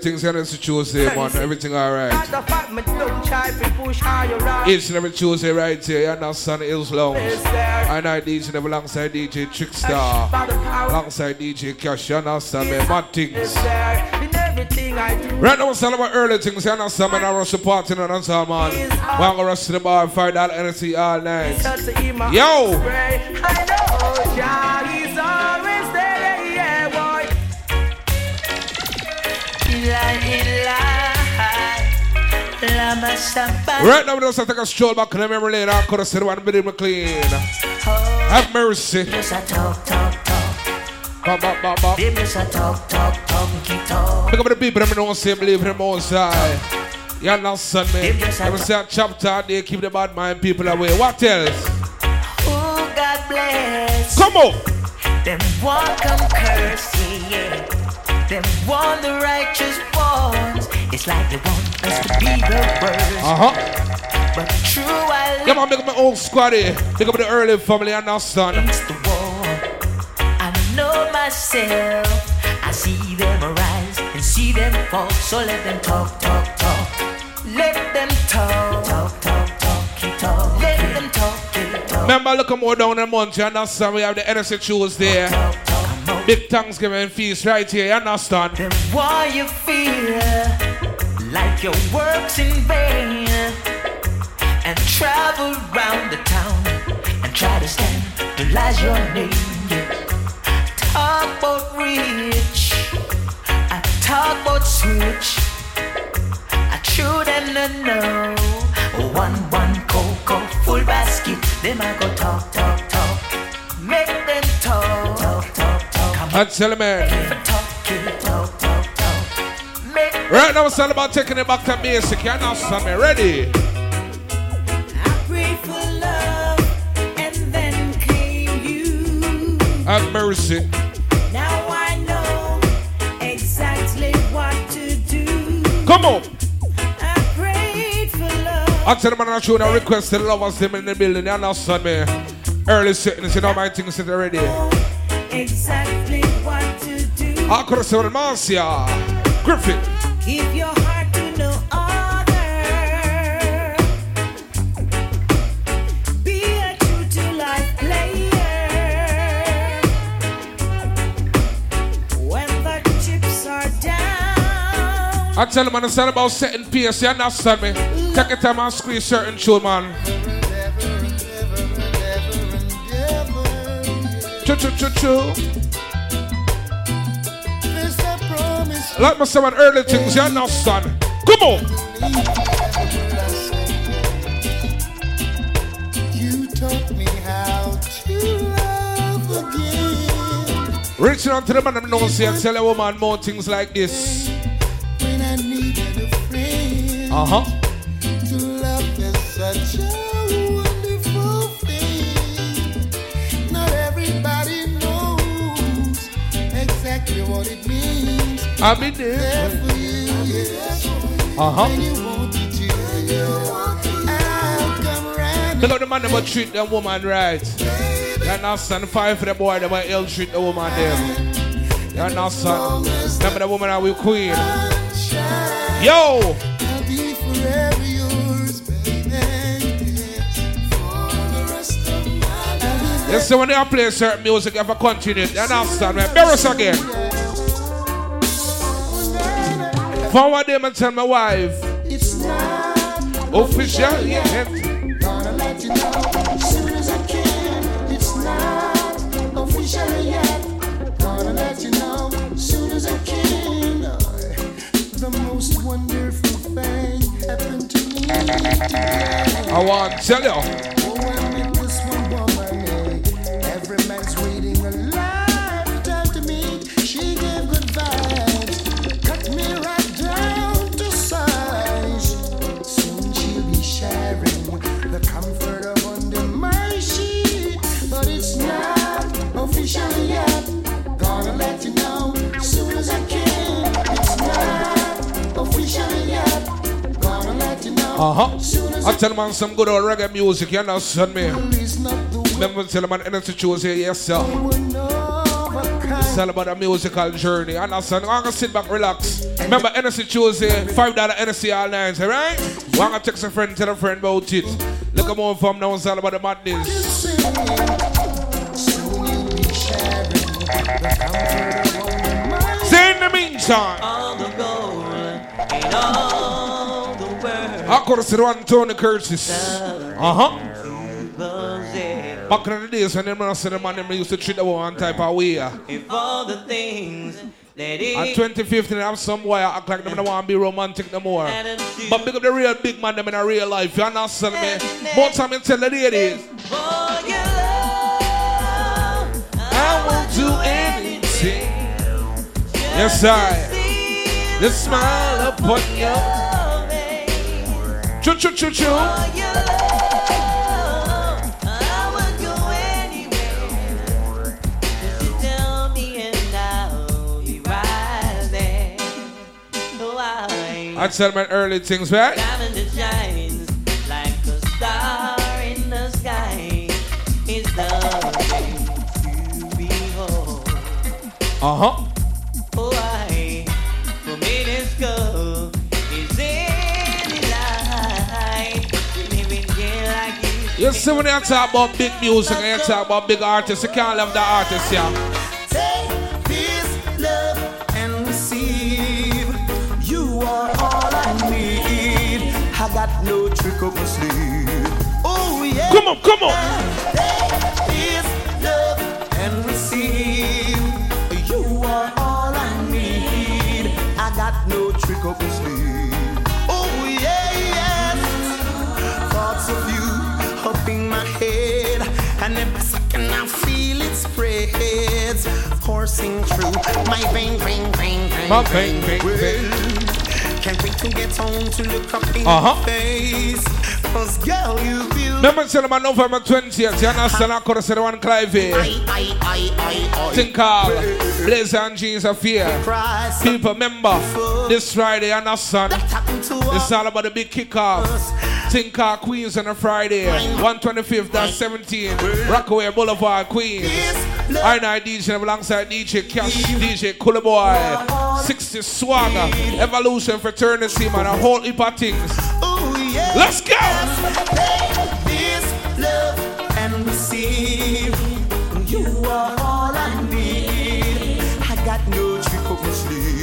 things, and it's a Tuesday, man. Everything alright. Not the fact me don't try to push higher around. Each and every Tuesday right here, you understand Hills Lounge. There? I DJ never alongside DJ Trickstar. The Alongside DJ Cash, you understand me? Mad things. there in everything I do. Right now, we're about early things, you understand me? Now we're supporting and answer, man. We're gonna uh, rush to the bar and find out energy all night. Start to eat my Yo! Right now, we're just take a stroll back in the memory lane. I could have said one Billy McLean. Oh. Have mercy. Yes, I talk, talk, talk. Bop, bop, bop, bop. Yes, I talk, talk, talk, keep talk. Pick up the people that don't say believe in the most high. You understand me? Let me say a chapter they keep the bad mind people away. What else? Oh, God bless. Come on! Them one come curse, yeah. Them one the righteous ones. It's like they want us to be the worst. Uh-huh. But true, I Yeah, man, make up my own squaddy. Pick up the early family, understand? against the wall. I know myself. I see them arise and see them fall. So let them talk, talk, talk. Let them talk, talk, talk, talk. Keep talk. Let them talk, keep talk. Remember, look at more down the month, you understand? We have the Hennessy Tuesday. Talk, talk. On. Big Thanksgiving feast right here, you understand? Then why you feel like your work's in vain and travel round the town and try to standardize your name. Talk about rich, I talk about switch. I true them no know. One one cocoa full basket, them I go talk talk talk. Make them talk talk talk talk. Come And tell. Right now, it's all about taking it back to basic, you understand me? Ready? I prayed for love and then came you. Have mercy. Now I know exactly what to do. Come on! I prayed for love. I tell them I'm not showing a request to the lovers them in the building, you understand me? Early sickness, you know my things is ready. Exactly what to do. I could have said Marcia. Griffith. Give your heart to no other. Be a true to life player. When the chips are down. I tell them I'm not about setting pace, you understand me? Take your time and squeeze certain tune, man. Choo choo choo choo. Like my seven early things, you understand? Come on! You taught me how to love again Reaching out to the man knows say and tell a woman more things like this. when I needed a friend. Uh huh. I've been there. There for you, yes. Uh huh. You at the man that treat the woman right. You understand? Fire for the boy that will ill treat the woman them. You understand? Remember the woman that we queen. Yo! Of. You see when they play certain music, continue. You understand? Man? Bear us again. Forward them and tell my wife. It's not official, yet. Gonna let you know soon as I can. It's not official yet. Gonna let you know soon as I can. The most wonderful thing happened to me. I want to tell you. Uh huh. I I tell man some good old reggae music, you understand me? Remember tell man energy choose here, yes sir. It's all about a musical journey. Understand? I'm gonna sit back, relax. Remember Hennessy Tuesday, five dollar Hennessy all night, alright? We're gonna text a friend, tell a friend about it. Look at more from now, it's all about the madness. Say in the meantime, world I could have said one Tony Curtis. Uh huh. Back in the days when them man said the man them used to treat the woman type of way. If all the things that In it 2015, I have some boy act like them don't want to be romantic no more. had to do But big up the real big man them in a real life. You understand me? More time you tell the ladies. for your love, I won't do anything. Yes, I. The smile upon you. Choo choo choo choo. I my early things, right? diamond that shines like a star in the sky is lovely to behold. Uh huh. You. See when you talk about big music and you talk about big artists, you can't love the artists, yeah. Take this love and receive. You are all I need. I got no trick up my sleeve. Oh yeah. Come on, come on. Take this love and receive. You are all I need. I got no trick up my sleeve. Spreads, coursing through my vein, vein, vein, vein. My vein, vein, vein. Well, Can't wait to get home to look up in Uh-huh. your face. Cause girl, you feel Remember on November 20th, you understand? I could have said one Clive. I, I, I, I, I. Think of Blaze and of Fear. People, remember this Friday, understand? It's all about the big kickoff. Think of Queens on a Friday, 125th, that's 17, Rockaway Boulevard, Queens. I and I DJ alongside DJ Cash, DJ Cooler Boy, 60 Swagger, Evolution Fraternity, man, a whole heap of things. Let's go!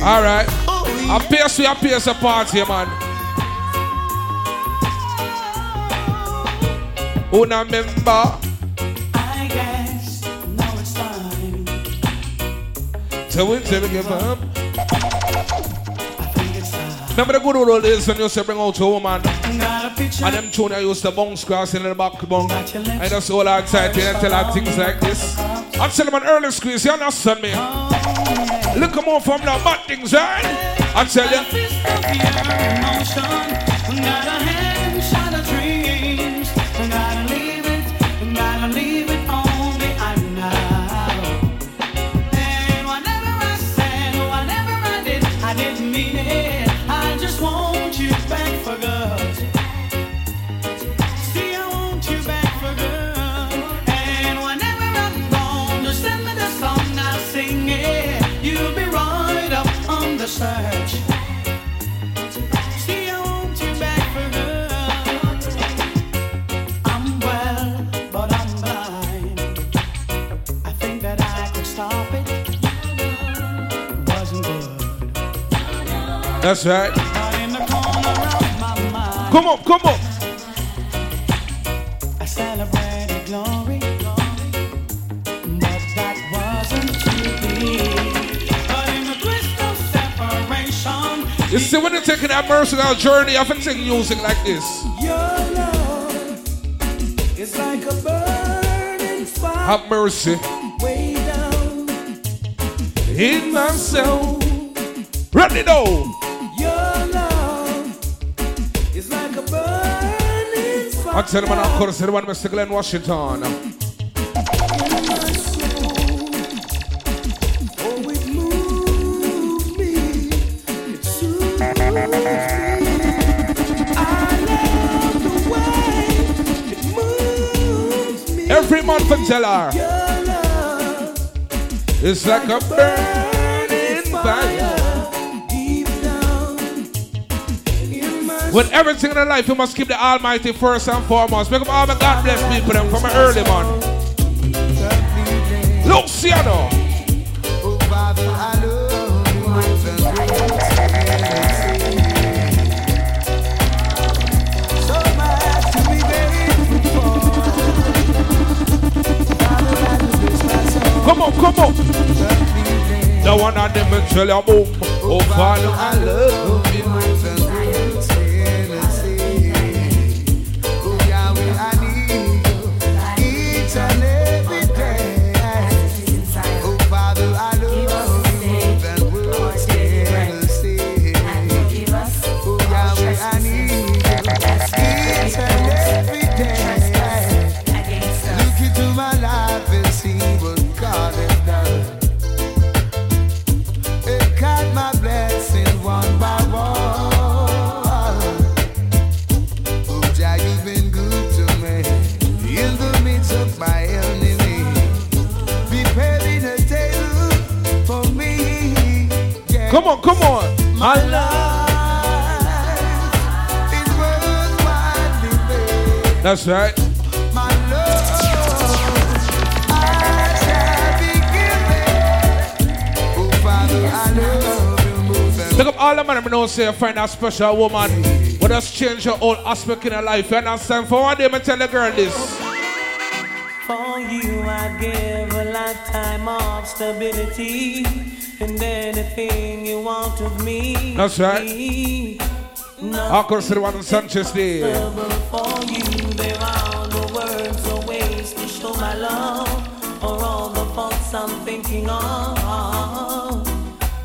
All right. I we a pace a party, man. Una member I guess now it's time. till we till we give up. I think it's time. Remember the good old days when you used to bring out a woman Got a picture. and them tune I used to bounce cross in the back bunk. I just all excited and tell her oh, things like this. Oh, oh. I tell them an early squeeze, you understand me? Look more from now, bad things, right? I tell you. That's right. But in the corner of my mind, Come on, come on. See, when you're taking that personal journey, I've to take music like this. Your love is like a burning fire. Have mercy. Way down in my soul. Run it down. Your love is like a burning fire. I'm telling you, I'm going to say the one, Mr. Glen Washington. Her it's like a burning fire. With everything in life, you must keep the Almighty first and foremost. Up all my God bless people them from an early man. Luciano. One of them will tell you boom. Oh, Father, I love you That's right. My love, I shall be given. Oh, Father, I love you more up all the man I know say find a special woman. But just change your whole aspect in your life. You understand? For one day, I tell the girl this. For you, I give a lifetime of stability and anything you want of me. That's right. I consider one Sanchez Day.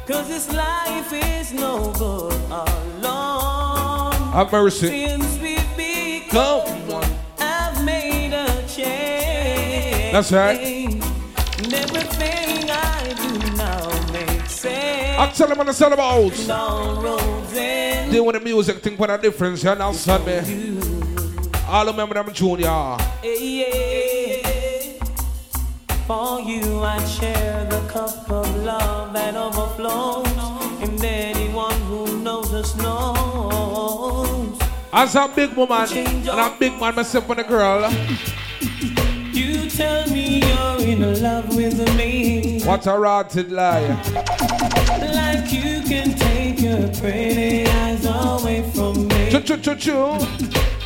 Cause this life is no good alone. Have mercy. Since we've become one, I've made a change. That's right. And everything I do now makes sense. I tell them what it's all about. Down roads and They want the music, think what a difference, you understand me? All remember them junior. Yeah. For you, I share the cup of love that overflows, and anyone who knows us knows. As a big woman and a big man myself and a girl. You tell me you're in love with me, What a rotted lie. like you can take your pretty eyes away from me. Choo choo choo choo.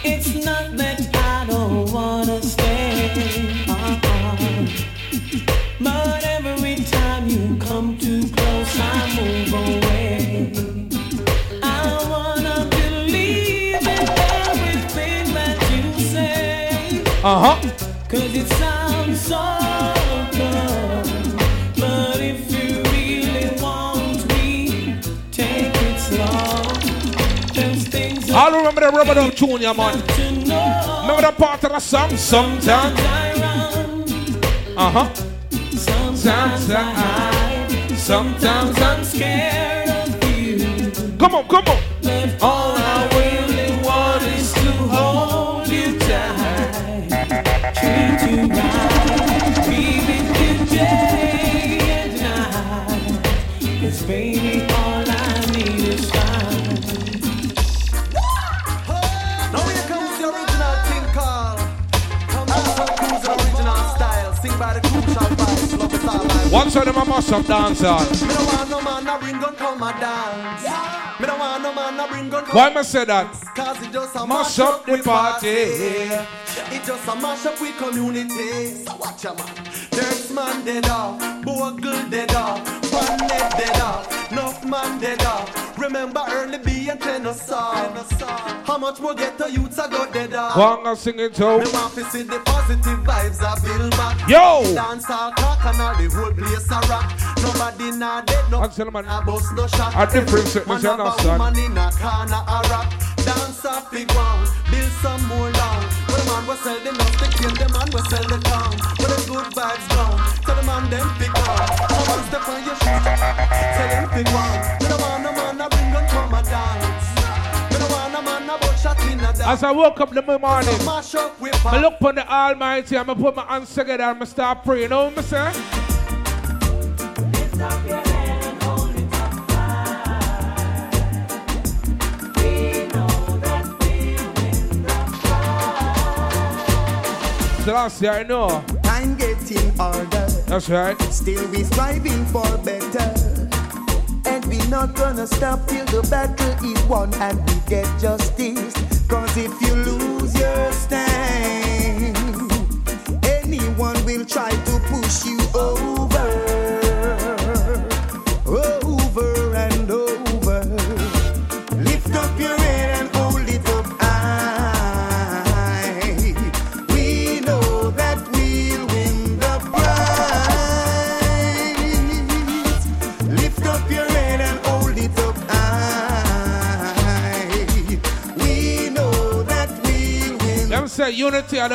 It's not that I don't wanna stay. But every time you come too close, I move away. I wanna believe in everything that you say, Uh huh. cause it sounds so good. But if you really want me, take it slow. There's things All remember the rubber dog junior man. know. Remember the part of the song? Sometimes. Uh huh. Sometimes I hide, Sometimes I'm scared of you. Come on, come on. Side of my must up dance. Me don't want no man a bring gun come a dance Me don't want no man a bring gun Why I say that? Cause it just a Mash up the we party. It just a mash up we community So watch a man Dirt man dead off Bogle dead off One neck dead off Enough man dead off Remember early B and Tennessee. How much more get to youths I got dead off? Wanna sing it too? Me want to see the positive vibes I build back. Yo! Dance all talk and all the whole place a rock. Nobody not dead, no man. a bust no shot. A different set, Man Mr. Understand. woman in a corner a rock. Dance off big one, build some more long. When the man will sell the love, the king, the man will sell the town. Good vibes gone, tell the man them pick one. On, step on your shoes, tell him pick one. Me no want no man a bring gun a dance. Me no want no man a butt shot in a dance. As I woke up the morning, Mash up with I look upon the Almighty and I put my hands together and I start praying. You know what I'm saying? So last year I know. Time getting harder. That's right. Still we striving for better. And we not gonna stop till the battle is won and we get justice.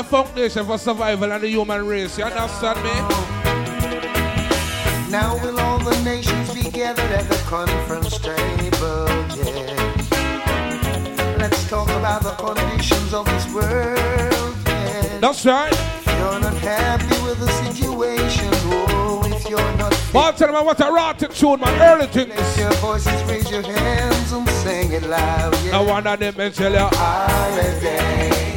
The foundation for survival and the human race. You understand me? Now will all the nations be gathered at the conference table, yeah. Let's talk about the conditions of this world, yeah. That's right. If you're not happy with the situation, oh, if you're not tell me what a rotten tune, man. Early things. Raise your voices, raise your hands and sing it loud, yeah. I want them to tell you. Holiday.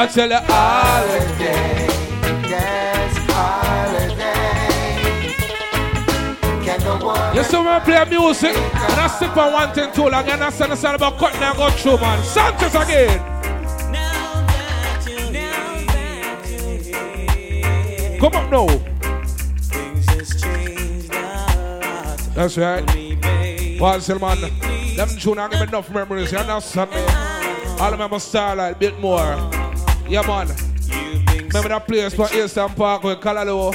I tell all. Holiday, yes, holiday. Can the woman You see when I play music and I stick on one thing too long and I send a song about cutting and go through, man. Sanchez again. Come up now. That's right. Once man, them tune and give enough memories. You understand me? All remember Starlight, a bit more. Yeah, man. Remember that place for Eastern Park with Calalo,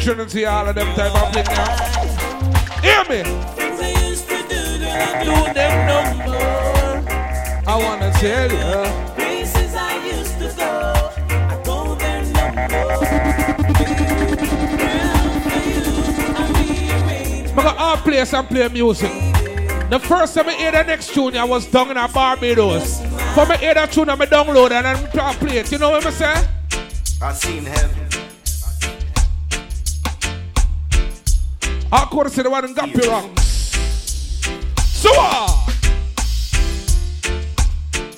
Trinity, all of them type of thing. Hear me? I wanna tell you. I got all place and play music. The first time I hear the next tune, I was down in a Barbados. For me hear that tune, I download and then I play it. You know what I'm saying? I seen heaven. I could say the one in Gappy Ranks. So ah!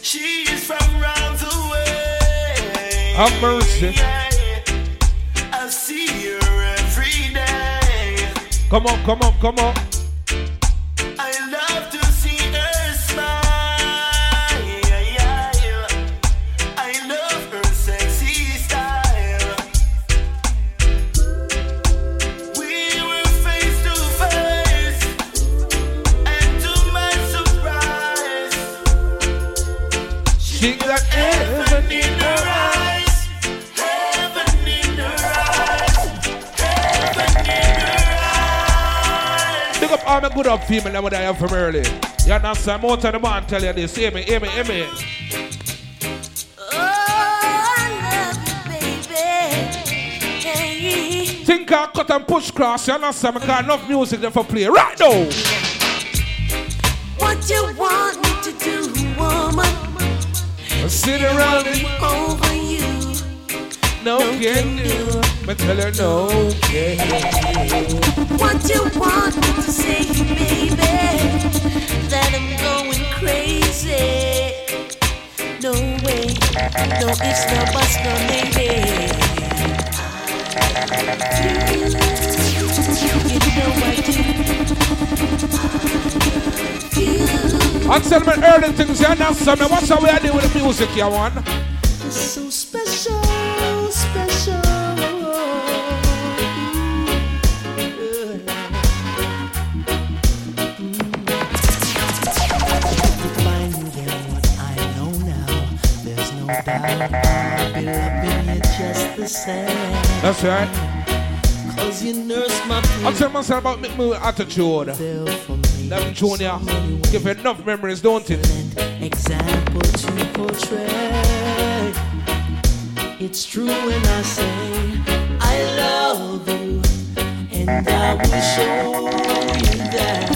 She is from round the way. Have mercy. I see her every day. Come on, come on, come on. Big up good up female that I have from early. You understand? More time the man tell you this. Hear me, hear me, hear me. Think I cut and push cross. You understand? I got enough music there for play. Right now. What you want me to do, woman? Sit around me. Over. No can do. But tell her no can What you want me to say, baby? That I'm going crazy. No way. No ifs, no buts, no maybe. You know I do. You I tell me early things. You understand me? What's the way I do with the music, you want? Loving you just the same. That's right. Cause you nurse my I'm telling myself about make me attitude. Them junior, give enough memories, don't it? example to portray. It's true when I say I love you, and I will show you that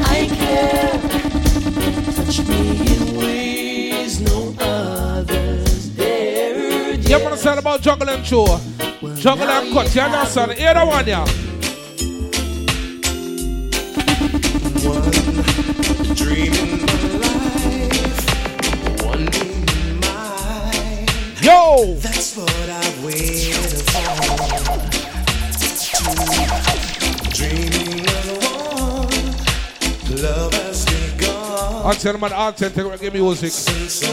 I care. Touch me in ways no others say about juggling show? Juggle and cut, you understand? Hear that one, yeah? Dreaming life, one in mind. Yo! That's what I've waited for. Dreaming of one, love has begun. I tell an authentic reggae music. So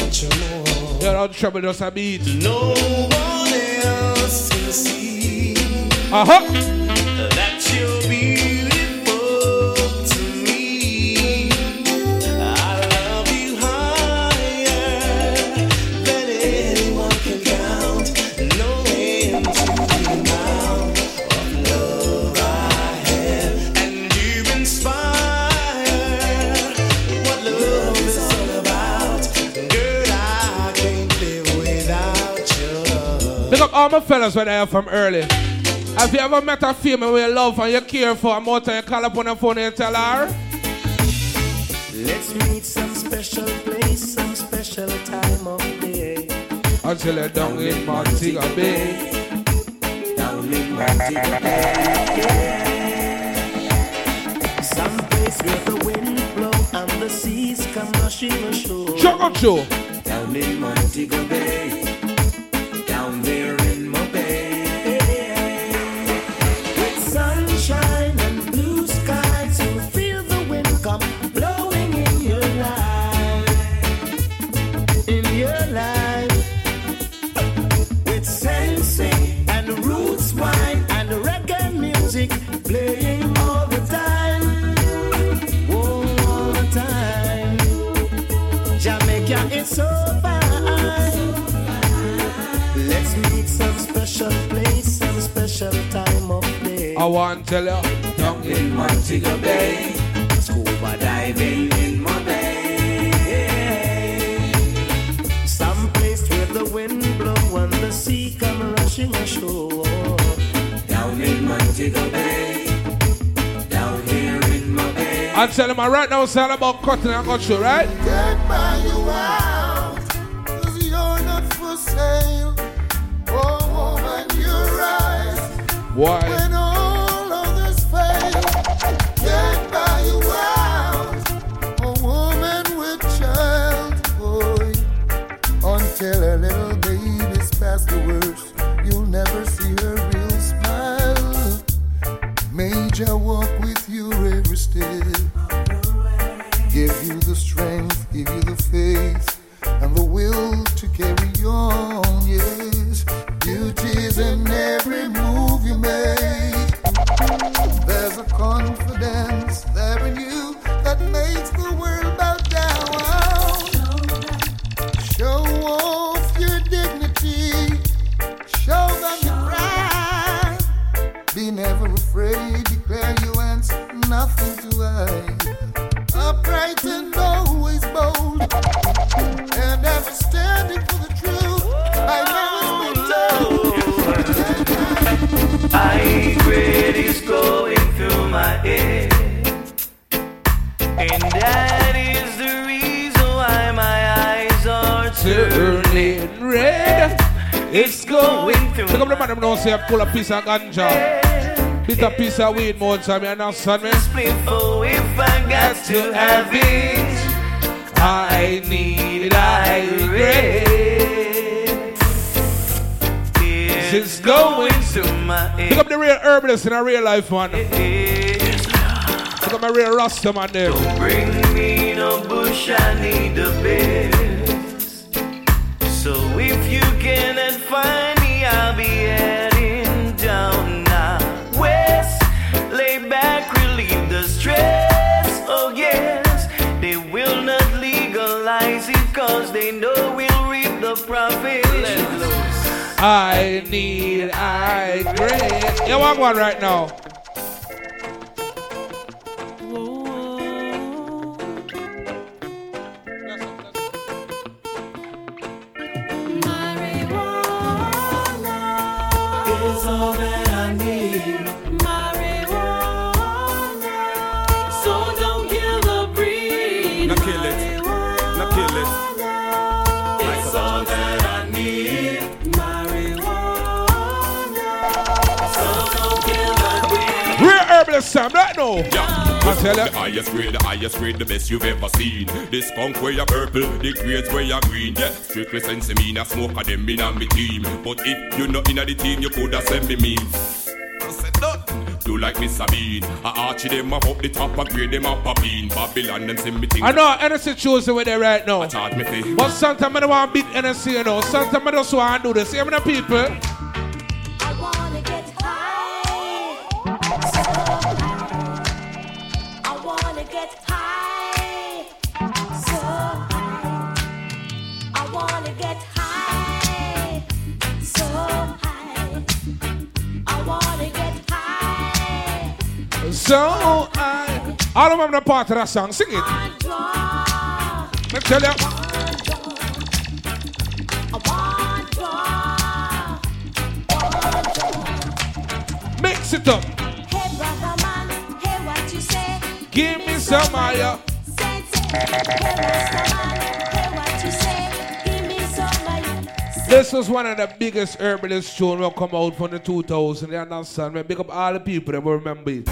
much more. All the trouble just a beat. No one else can see Uh huh. All my fellas I are from early. Have you ever met a female where you love and you care for and more time you call up on the phone and tell her? Let's meet some special place, some special time of day. Until you're down in Montego Bay. Down in Montego Bay. Some place where the wind blow and the seas come rushing ashore. Show. Down in Montego Bay. It's so fine. Let's meet some special place, some special time of day. I want to tell you, down in Montego Bay. Scuba diving in my bay. Some place where the wind blow and the sea come rushing ashore. Down in Montego Bay. Down here in my bay. I tell him, I right now it's all about cutting and cut show, right? Can't Why? Piece of ganja. Bit a piece of weed more time, you understand me? if I got to have it. I need it, I regret. It's going through my Pick up the real herbalist in a real life, man. Pick up my real Rasta man there. Don't Bring me no bush, I need the best. So if you cannot find me the I need I great. You want one right now? I tell The highest grade, the highest grade, the best you've ever seen. This punk where you purple, the grades where you green. Yeah, strictly sense me, a smoke of them in on me team. But if you're not in the team, you coulda send me mean. I said nothing. Do like Miss Sabine. I archie them up up the top, I grade them up a bean. Babylon them send me things. I know Hennessy choosing with it right now. I taught me thing. But sometimes I don't want big Hennessy, you know. Sometimes I just want to do the same the people. So I, I remember the part of that song. Sing it. Let me tell you. I want draw. Mix it up. Hey brother man, hey what you say? Give me some higher. Say, say. Hey Rasta man, hey what you say? Give me some of you. Say, This was one of the biggest herbalist tunes that come out from the 2000. You understand? Me big up all the people that will remember it.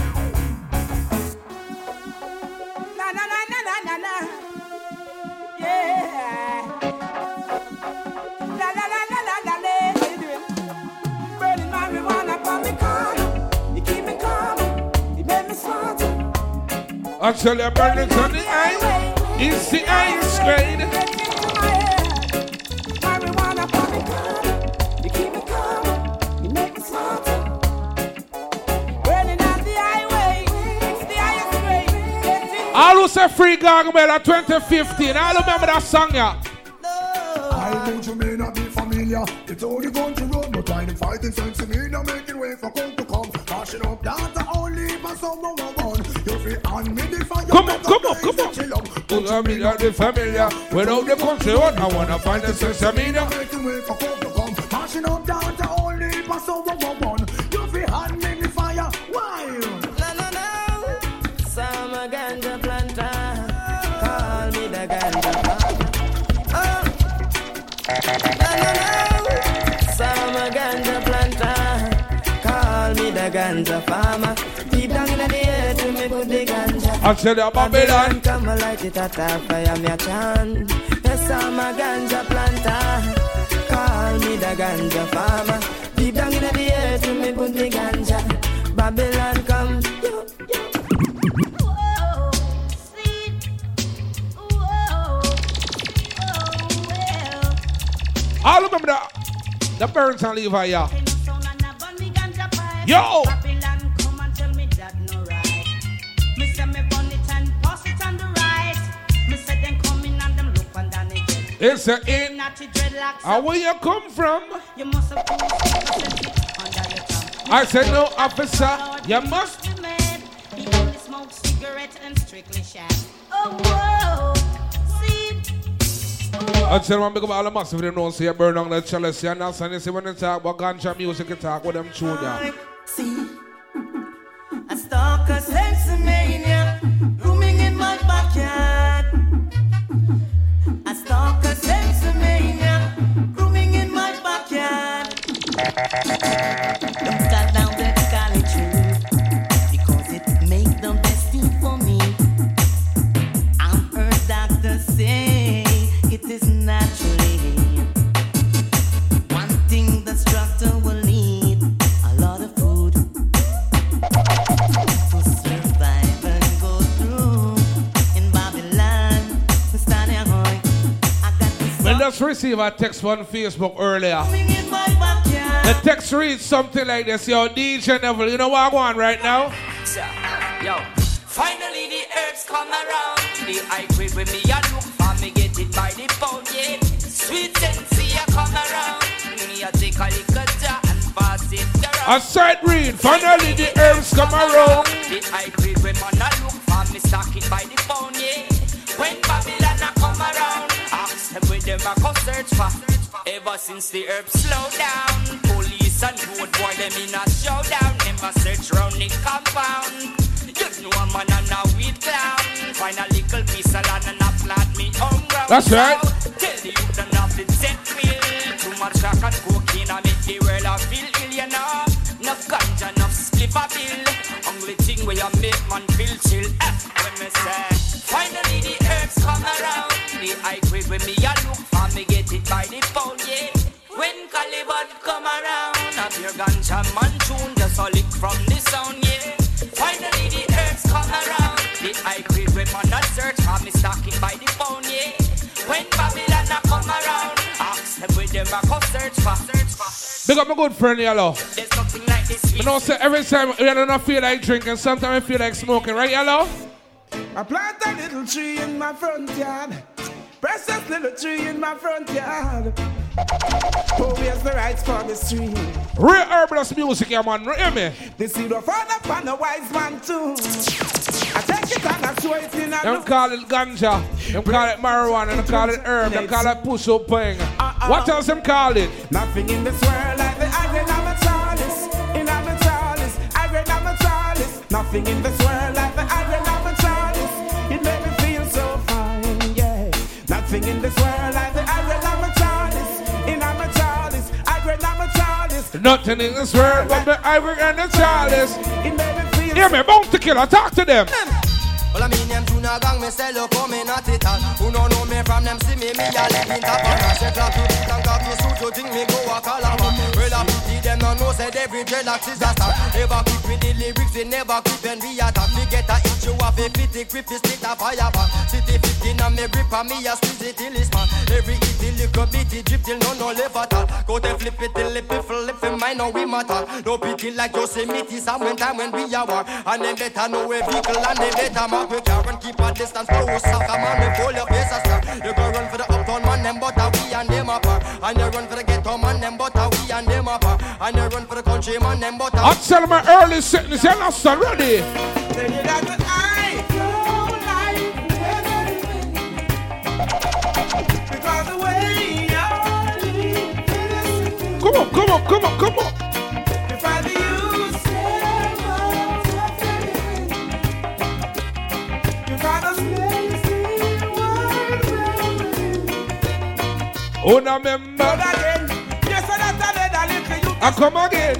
Tell you, burning on the highway. It's the highest grade. Get into my head. Marijuana for me calm. You keep me calm. You make me smart. Burning on the highway. It's the highest grade. All who say free Gargamel 2015. I remember that song, yeah. I know you may not be familiar. It's only going to run, but trying to fight it sense to me, now making way for come to come. Mashing up data only for someone Come on, come on, come on. Who's a million the familiar? Without the country, what I wanna find the sense of media. Making way for come to come. Mashing up data only for someone who. You feel on me the fire. Wild. No, no, no. Some a oh. ganja planter. Call me the ganja farmer. Oh. No, no, no. Some a ganja planter. Call me the ganja farmer. I tell you, Babylon. come and light it at a fire, me a chant. Yes, I'm a ganja planter. Call me the ganja farmer. Deep down in the earth, me put the ganja. Babylon come. Yo, yo. whoa. Whoa, oh, well. I remember the, the Barrington Levy, yeah. Hey, It's a in. Dreadlocks. Where you come from? You must have put it under your tongue. I said, no, officer, you must. Be. He only smokes cigarette and strictly shag. Oh, whoa. See? I tell them, big up all the massive, they know, say, you burn down the chalice, you understand? You see, when they talk about ganja music, you talk with them tune, yeah. See, a stalker sexomania rooming receive a text on Facebook earlier. The text reads something like this Yo, DJ Neville, you know what I want right now? Yo, finally the herbs come around. The high grade with me, I look for me, get it by the phone, yeah. Sweet sensei, I come around. Me, I take a little and pass it around. A side read, finally the herbs come around. The high grade with I look for me, it by the yeah. When Babylon them where them a go search for. Ever since the herbs slow down, police and road boy them in a showdown. Never search round the compound. You know a man and a weed clown. Find a little piece of land and a plant me home ground. That's right. Tell the youth not to set wheel. Too much crack and cocaine I make the world a feel ill, you know. Enough ganja, enough split a bill. Only thing where you make man feel chill. Eh, when me say, finally the herbs come around. The high grade when me a by the phone, yeah. When Calibut come around, a pure ganja man tune just a lick from the sound, yeah. Finally the herbs come around. The high grade when man a search for me stock it by the phone, yeah. When Babylon a come around, ask them where them a go search for. Search for. Big up my good friend Yellow. There's nothing like this. You know, say every time we don't feel like drinking, sometimes I feel like smoking, right, Yellow? I plant a little tree in my front yard. Precious little tree in my front yard. Who wears the rights for the stream? Real herbalist music, yeah, man. Hear me? The seed of father upon a wise man too. I take it and I throw it in a Them call it ganja, them call it marijuana, them call it herb, them call it push up thing. Uh-uh. What else them call it? Nothing in this world like the agronamatalis. In amatalis, agronamatalis. Nothing in this world like Nothing in this world like the agronamatalis. In amatalis, agronamatalis. Nothing in this world but the ivory and the chalice. It made me feel Hear me, bounty killer, talk to them. Well, I mean them tuna gang, me sell up you coming at it all. Who no know me from them see me, me a live in top of a Say clap to beat and clap to suit, you think me go a calabar. Well, I them know, said every dreadlocks is a star. Never quit with the lyrics, we never quit when we attack. We get a inch, you have a fitty grip, it's stick a fire back. City 15 and me grip and me a squeeze it till it's man. Every hit, the little bit, it drip till no no live at all. Go to flip it till it flip it, mine no we matter. No pity like Yosemite, some when time when we are war. And them better know a vehicle and they better mark we car and keep a distance close. Soccer man, we pull your face a star. You go run for the uptown man, them but we and them apart. And you run for the ghetto man, them but we and them apart. And you run for the country man, them but I tell my early sickness, you're not so ready. Then you got the eye. Because the way you're Come on, come on, come on, come on. Oh, now remember, But again, yes, I that I let a little you I come again.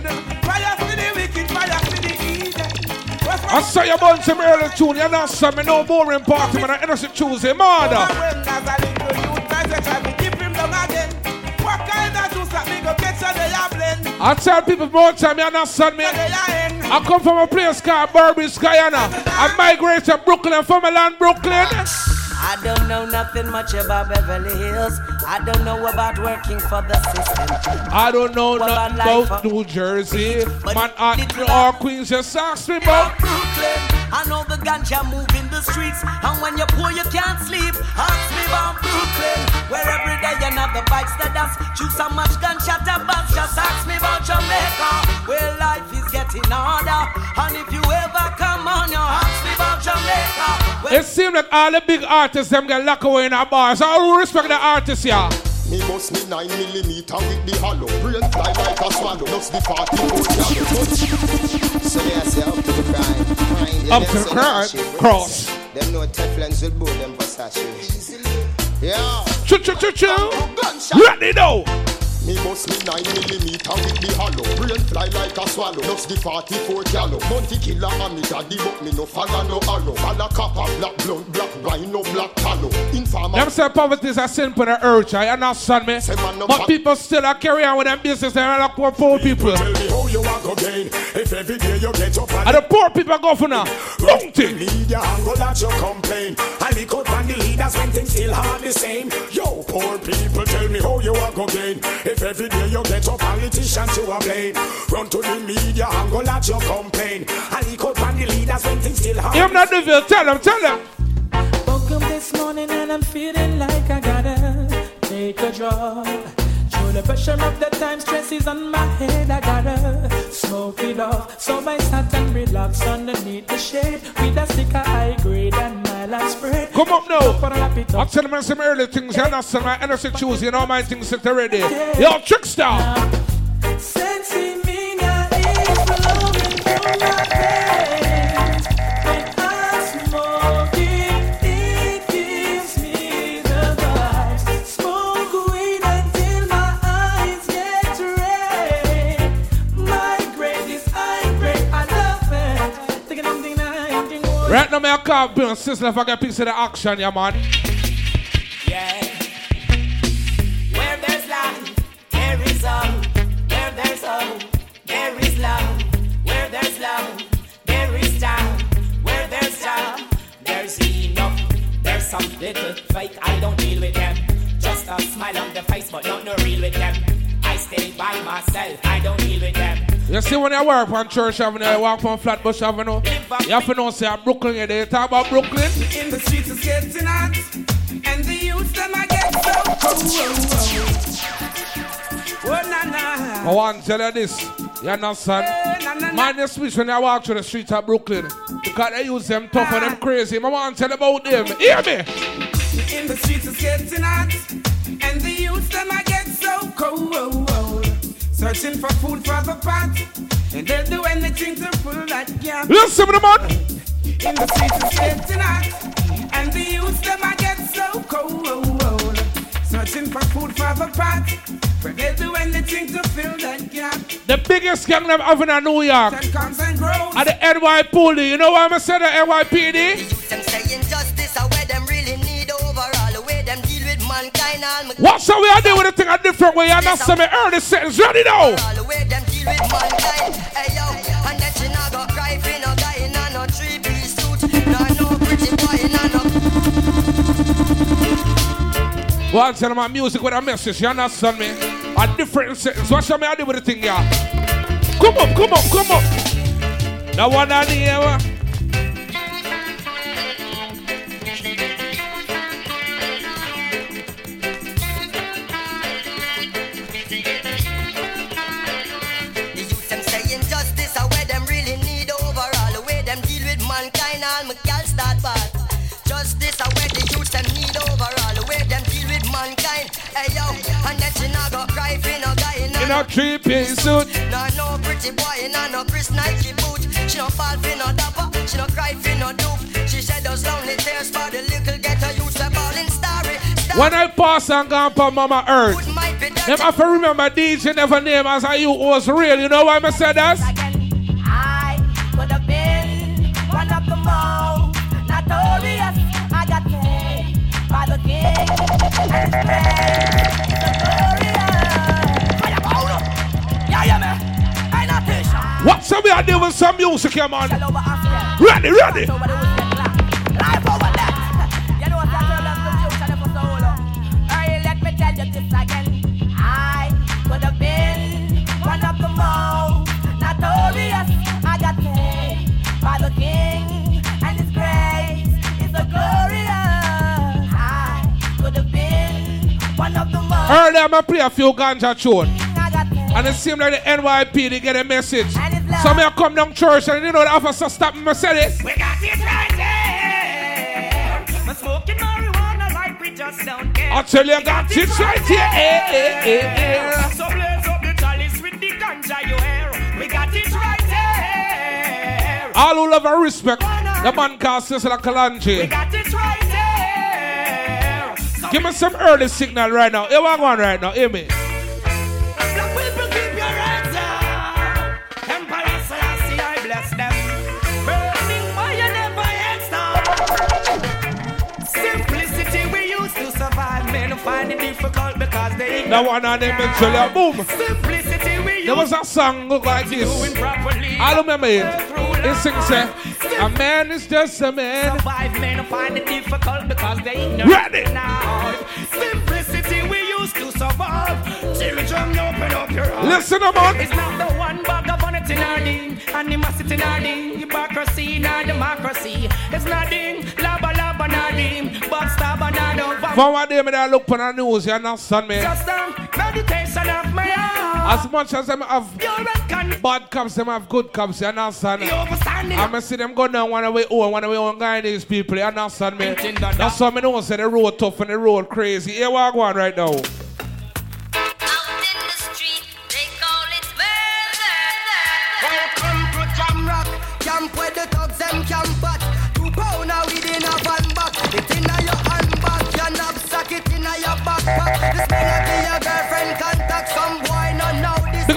fire for the wicked, fire for the. What's I saw you bunch some early tune, you're not some no boring party, man. I innocent Tuesday, mother. When as a little youth, I say try to keep him down again. What kind of juice that me go get so they are blend? I tell people more time, you're not son me. So they are end. I come from a place called Berbice, Guyana. I migrate to Brooklyn, from land Brooklyn. I don't know nothing much about Beverly Hills. I don't know about working for the system. I don't know nothing about New Jersey. But Man, I New I- York, Queens, just ask me about. Brooklyn, I know the ganja move in the streets, and when you're poor you can't sleep. Ask me about Brooklyn, where every day the bikes that dance. Choose so much gunshot to bust. Just ask me about Jamaica, where life is getting harder. And if you ever come on, you It seems like all the big artists them get locked away in a bar. So I will respect the artists, yeah. Me bust me 9 millimeter with the hollow. Brain fly like a swallow. Looks the 40 foot So yes, yeah, up to the crime. Mind you, Up to the crime, cross. Them know Teflons will boot them Versace. Yeah. Choo choo choo choo. Ready now. Me bust me 9 millimeter with the hollow. Brain fly like a swallow. Looks the 44 gallow. Bounty killer and me daddy but me no follow no hollow. Follow copper, black blunt, black wine, no black tallow. Informer. Them say poverty is a sin for the urge, I understand me. But people still are carry on with them business and like poor poor people. Tell me how you are go gain if every day you get up And the poor people go for now. Bounty. Media angle that you complain. I lick out on the leaders when things still hard the same. Yo, poor people, tell me how you are go gain if every day you get up politicians you are blame. Run to the media angle that you complain. I lick out on the leaders when things still hard. Him not the devil, tell them, tell them. Woke up this morning and I'm feeling like I gotta take a draw. Through the the pressure of the time, stress is on my head. I gotta smoke it off. So I sat and relax underneath the shade with a stick of high grade and my last spread. Come up now. I'm telling you some early things. You're not some energy choose. You know my things set already. Yo, trickster. Sensing me now is flowing through my veins. Right now, I call Bill Sizzla if I get a piece of the action, yeah, man. Yeah. Where there's life, there is love. Where there's hope, there is love. Where there's love, there is time. Where there's time, there's enough. There's some little fake, I don't deal with them. Just a smile on the face, but not no real with them. I stay by myself, I don't deal with them. You see when you work on Church Avenue, you walk on Flatbush Avenue, you have to know, say, I'm Brooklyn, you there. talk about Brooklyn. In the streets it's getting hot, and the youth them I get so cold. Oh na na. I want to tell you this, you understand? Eh, Mind your speech when you walk through the streets of Brooklyn, because they use them tough and them ah. crazy. I want to tell you about them. Hear me? In the streets it's getting hot, and the youth them I get so cold. Searching for food for the pot, and they'll do anything to fill that gap. Listen to the man. In the streets it's getting hot, and the youth them I get so cold. Searching for food for the pot, where they'll do anything to fill that gap. The biggest gang them have in New York. Then comes and grows. At the NYPD. You know why I'm saying the NYPD? Mankind What's how we are doing the thing a different way? You understand me? Early sentence. Ready now? all the way them deal with mankind. Hey yo, and that you not go cry for no guy in a no three piece suit. No no pretty boy in a no Well, tell my music with a message. You understand me? A different sentence. What's how me I do with the thing, yeah? Come up, come up, come up. That one on the air. Gal start bad. Justice are where the youth them need overall. The way them deal with mankind. Hey yo, and that you not go cry for no guy in a three piece suit. No, no pretty boy in a no Chris Nike boot. She no fall for no dapper, she no cry for no dupe. She shed those lonely tears for the little ghetto youth. A ballin' starry. When I pass and go on Mama Earth, them have to remember DJ never name as I you was real. You know why I said that? Notorious. I got paid by the king and his praise. Yeah, yeah, man. I not Tisha. What's up? We are doing some music, yeah, man. Ready, ready. Life over that. You know what I told us the future never so long. Hey, let me tell you this again. I could have been one of the most Earlier, I'm going play a few ganja tune. And it seemed like the NYP, they get a message. So me I come down church and you know the officer stop me, I said it. We got it right there. We're smoking marijuana like we just don't care. I tell you, I got it right here. Eh, eh, eh. So blaze up the chalice with the ganja you hear. We got it right there. All who love and respect, the man called Sizzla Kalonji. We got it right. Give me some early signal right now. Here we go right now. Hear me. Black people keep your heads up. Emperor Selassie, I bless them. Burning fire never ends stop. Simplicity we used to survive. Men find it difficult because they That one on them tell you, boom. Simplicity we There was a song look like this. I remember it. It sings, eh, a man is just a man. Survive find it difficult because they ignorant Ready. now. Simplicity we used to survive. Children, open up your eyes. Listen, I'm. It's not the one bag of vanity in our ding, animosity in our ding, hypocrisy in our democracy. It's nothing, laba laba nadim, backstab and I don't For one day, me that look on the news, you understand me? Just um, meditation and As much as them have bad cops, them have good cops, you understand? I'm see them go down one way oh, one way on guy these people, you understand me? That's why I know say the road tough and the road crazy. Here we are going right now.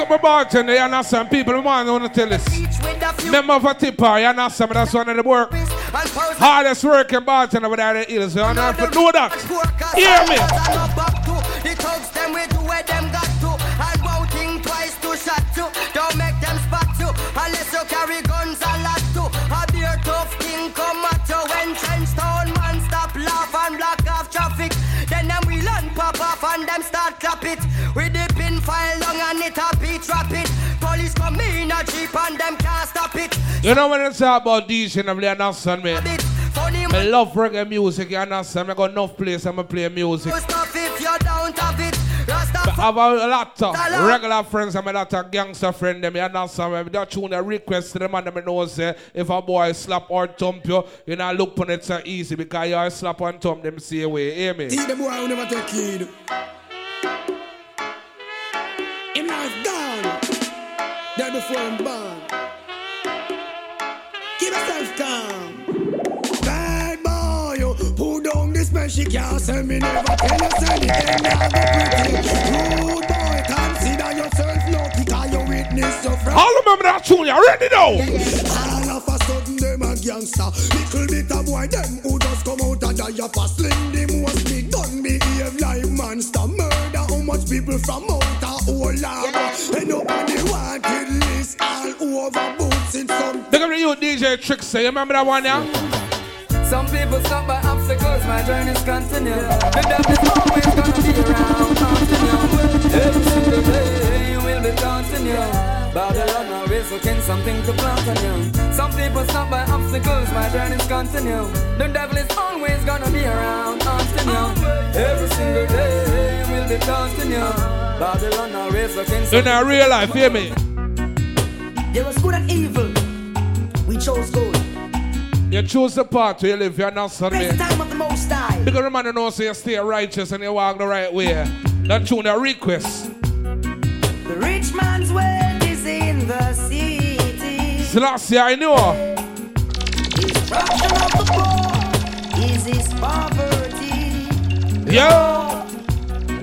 Up my bartender, you understand? People, man, I want to tell this. Member of a tipper, you understand? That's one of the work. Hardest working bartender over there in the hills, you understand? Know that. Hear me. The thugs them we do where them got to, and won't think twice to shot you. Don't make them spot you, unless you carry and them can't stop it. You know when it's about DJ, you understand me? I love reggae music, you understand? I got enough place I'm gonna play music. Stop if you don't have it. Rasta I have a lot of regular friends and a lot of gangster friends. Them, you understand? me? That tune a request to them and them know say if a boy slap or thump you, you know look on it so easy because you slap and thump them see away. Hear me? See the boy who never take heed. Him life There before him born. Keep yourself calm. Bad boy, you pull down this man. She can't say me never tell you say the end now go pretty. Rude boy, consider yourself lucky 'cause you witness your friend. All remember that tune, you ready now? All of a sudden them a gangster Little bit of boy them who just come out and die of a sling The most big gun behave like monster Murder how much people from out a whole lava And up on the wanted list all over boots in some Look at the you DJ Trickster, you remember that one yeah? Some people stop by obstacles, my journey's continue. The devil is always gonna be around, haunting you. Every single day will be taunting you. Babylon always looking something to plant on you. Some people stop by obstacles, my journey's continue. The devil is always gonna be around, haunting you. Every single day will be taunting you. Babylon always looking In something our real life, hear me? There was good and evil. We chose good. You choose the path where you live, you understand me? Praise the time of the Most High. Because the man who knows you stay righteous and you walk the right way. That tune a request. The rich man's wealth is in the city. Selassie, I know. Destruction of the poor is his poverty. Yo,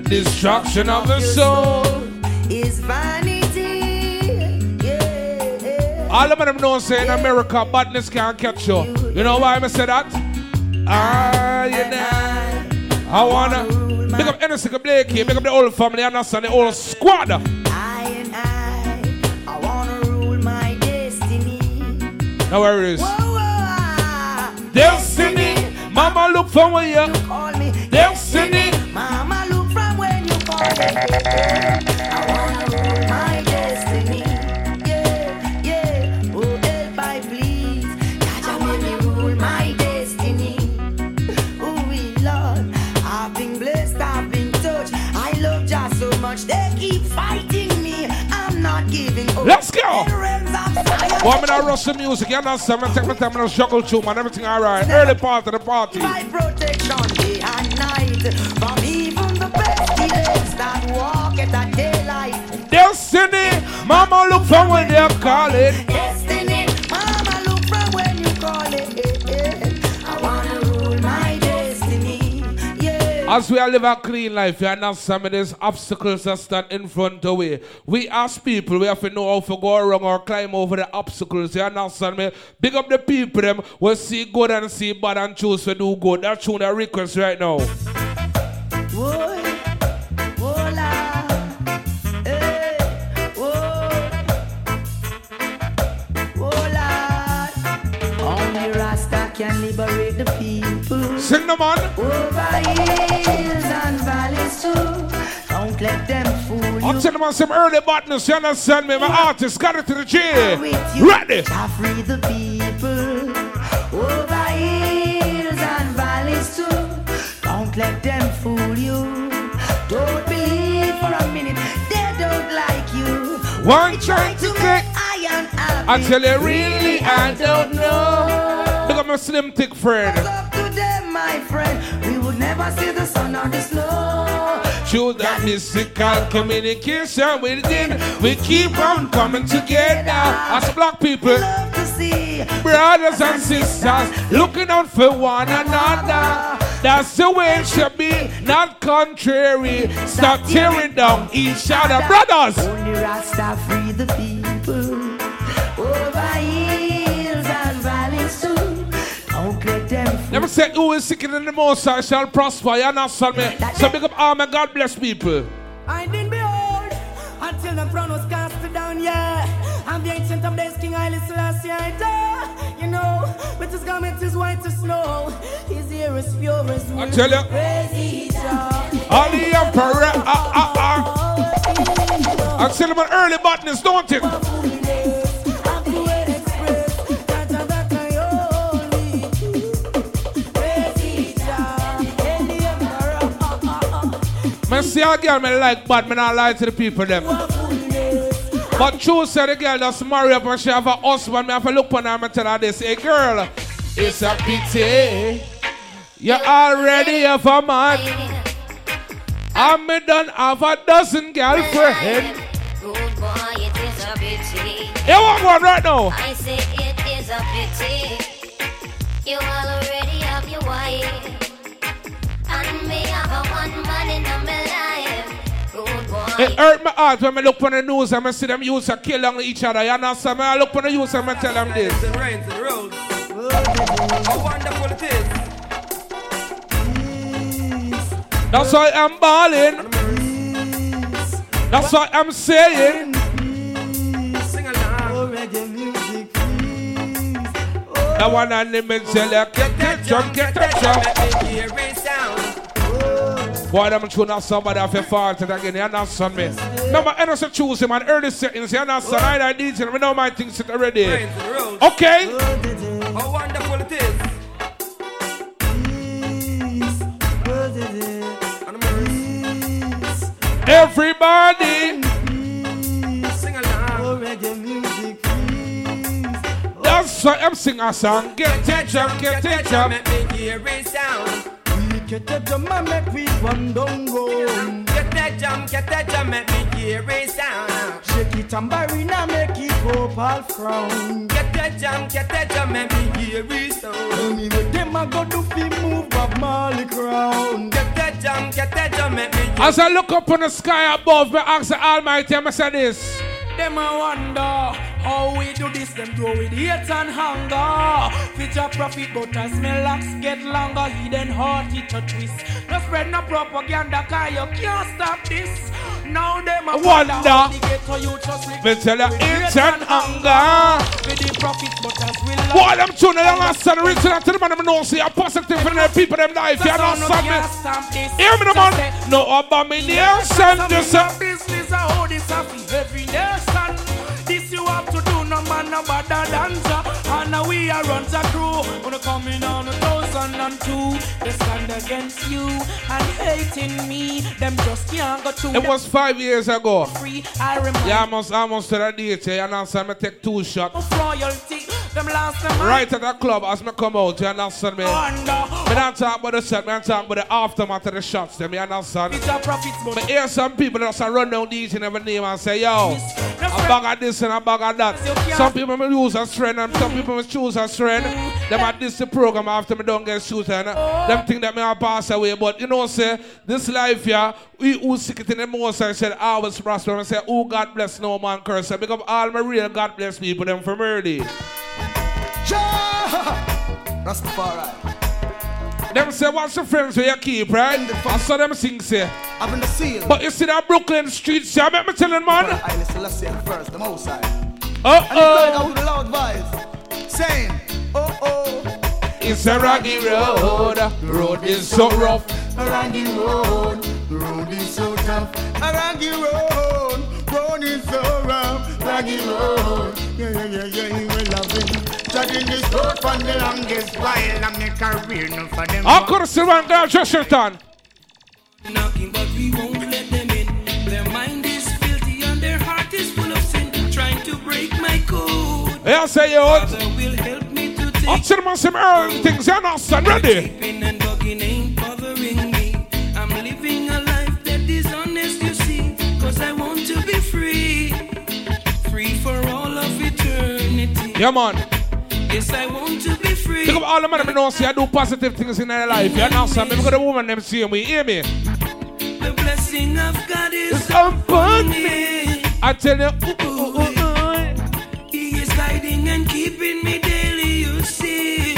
destruction of the soul. Is vanity. Yeah. All of them know say in America, badness can't catch you. You know why I'm say that? Ah, I and I, I wanna pick up Innocent Blakey, pick up the whole family, understand the whole squad. Now where it is? Ah. Destiny, Mama look from where you call me. Destiny, Mama, look from where you call me. I wanna rule my destiny. Yeah, yeah. Oh, help I please. Jaja, make me rule my destiny. Oh, we Lord, I've been blessed, I've been touched. I love just so much. They keep fighting me. I'm not giving up. Let's go. In realms of fire. Rush the music, you understand? I take my time and I juggle too, man. Everything alright. Early part of the party. My protection day and night from even the pestilence that walk at a daylight. Destiny, Mama look from where they're calling. Destiny, As we are live a clean life, you understand me, there's obstacles that stand in front of way. We as people, we have to know how to go around or climb over the obstacles, you understand me? Big up the people, them, will see good and see bad and choose to do good. That's tune a request right now. Whoa, whoa, la. Hey, whoa. Whoa, la. Only Rasta can liberate the people. Sing the man. Over hills I'm telling some early badness, you understand me? My artist got it to the you. Ready? Shall free the people over hills and valleys too. Don't let them fool you. Don't believe for a minute they don't like you. One trying to take. I am happy. I tell you, really, I don't know. Look at my slim, thick friend. Up to them, my friend. We would never see the sun or the snow. Through that mystical communication within, we keep on coming together as black people, Love to see brothers and sisters, looking out for one another. That's the way it should be, not contrary. Stop tearing down each other, brothers. Only Rasta free the people Never said who is sick in the most I shall prosper. You understand me? So big up arm and God bless people. I didn't behold until the throne was cast down, yeah. I'm the ancient of days, King Haile Selassie, I die. You know, with his garment is white as snow, his hair is pure as wool. I tell you. All the emperor, ah, ah, ah. I tell them an early botness, don't it? Man, see a girl me like bad, me not lie to the people them. But true said the girl just marry up and she have a husband, me have to look on her and tell her this. Hey girl, it's a pity. You already have a man. And me done have a dozen girlfriend. Good boy, it is a pity. You want one right now? I say it is a pity. You already It hurt my heart when I look on the news and I see them use a kill on each other. You understand me? I look on the news and I tell them this. and rains and roads. How wonderful it is. That's why I'm balling. That's why I'm saying. Sing along. That one and tell you, get that jump, get that jump. Let me hear it sound. Boy, them tune out somebody off your fault and again, you understand me? Remember, I don't choose him on early settings, you understand? I don't need to, I know my things it already. Rains and roads. Okay? How wonderful it is. Everybody, Sing along. that's why I'm singing a song. Get that jump, get that jump. Let me hear it sound. Get that jump and make we run down road. Get that jump, get that jump, let me hear it sound. Shake it and make it go all frown. Get that jump, get that jump, let me hear it sound. Me with them a go do fi move up Molly crown. Get that jump, get that jump, let me hear As I look up on the sky above, me ask the Almighty, I say this. Them a wonder how we do this. Them do with hate and hunger. Fit a profit, but as me locks get longer, hidden heart it a twist. No spread no propaganda, cause you can't stop this. Now them a Wonder. how ghetto you just live Me tell you, it's hate and hunger. With the profit, but as we love. Boy, them tune along and son, reaching out to the man, them know, see a positive for the people, them life, you understand me? Hear me, the man. No abomination, a business a how this fi every nation. Man no better ya. And now we are run a crew. Gonna come in on a thousand and two. They stand against you and hating me. Them just can't go to It was five years ago. free. I remember Yeah, almost, almost to the date, you understand me? Take two shots. royalty. Them last them Right at the club as me come out, you understand me? Me not talk about the shot, me not talk about the aftermath of the shots, them, you understand? It's a profit, but hear some people that just run down each and every name and say, yo, a bag of this and a bag of that. Some people may lose a strength and some people may choose a strength. Them at this the program after me don't get shooted. And eh? them think that me a pass away. But you know, say, this life, yeah, we who seek it in the most, I said, always prosper. And say, oh, God bless no man curse. I because all my real God bless people, them from early. Rastafari. Them say, what's the friends where you keep, right? I saw them sing, say. I'm in the seal. But you see that Brooklyn street, streets, yeah, make me tell you, man. I Selassie first, the most high. Uh And he cried out oh. with a loud voice, saying, oh oh. It's a rocky road. Road is so rough. A rocky road, road is so tough. A rocky road, road is so rough. Rocky road, yeah yeah yeah yeah, he will love it. This road for the longest while. I make a career no for them. I could have still one girl, Chesterton. knocking, but we won't let them in. Their mind is filthy and their heart is full of sin. Yeah, say you what? Up to the man some early things, you understand? Ready? Sleeping and bugging ain't bothering me. I'm living a life that is honest, you see. Cause I want to be free. Free for all of eternity. Yeah, man. Yes, I want to be free. Think of all the men that know see I do positive things in their life. You understand? Maybe the woman them see me, hear me? The blessing of God is upon me. I tell you, ooh, ooh, ooh. He is guiding and keeping me daily, you see.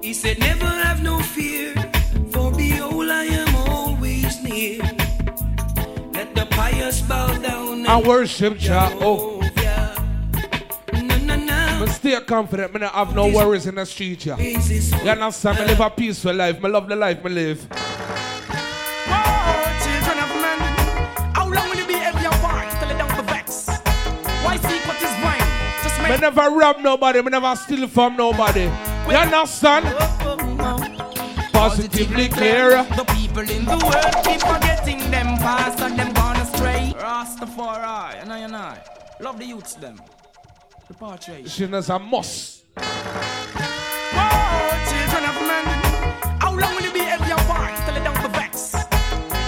He said, Never have no fear, for behold, I am always near. Let the pious bow down I worship Jah. Oh. Stay confident, me not have no worries in the street, yeah. You understand? Me live a peaceful life. Me love the life me live. Oh, children how long will you be every one till it don't vex? Why seek what is mine? Just Me never rob nobody. Me never steal from nobody. You understand? Oh, oh, Positively clear. The people in the world keep forgetting them past and them gone astray. Rastafari, and I and I. Love the youths them. Repatriation. She is a must. Oh, children of men, how long will you be one till it don't vex?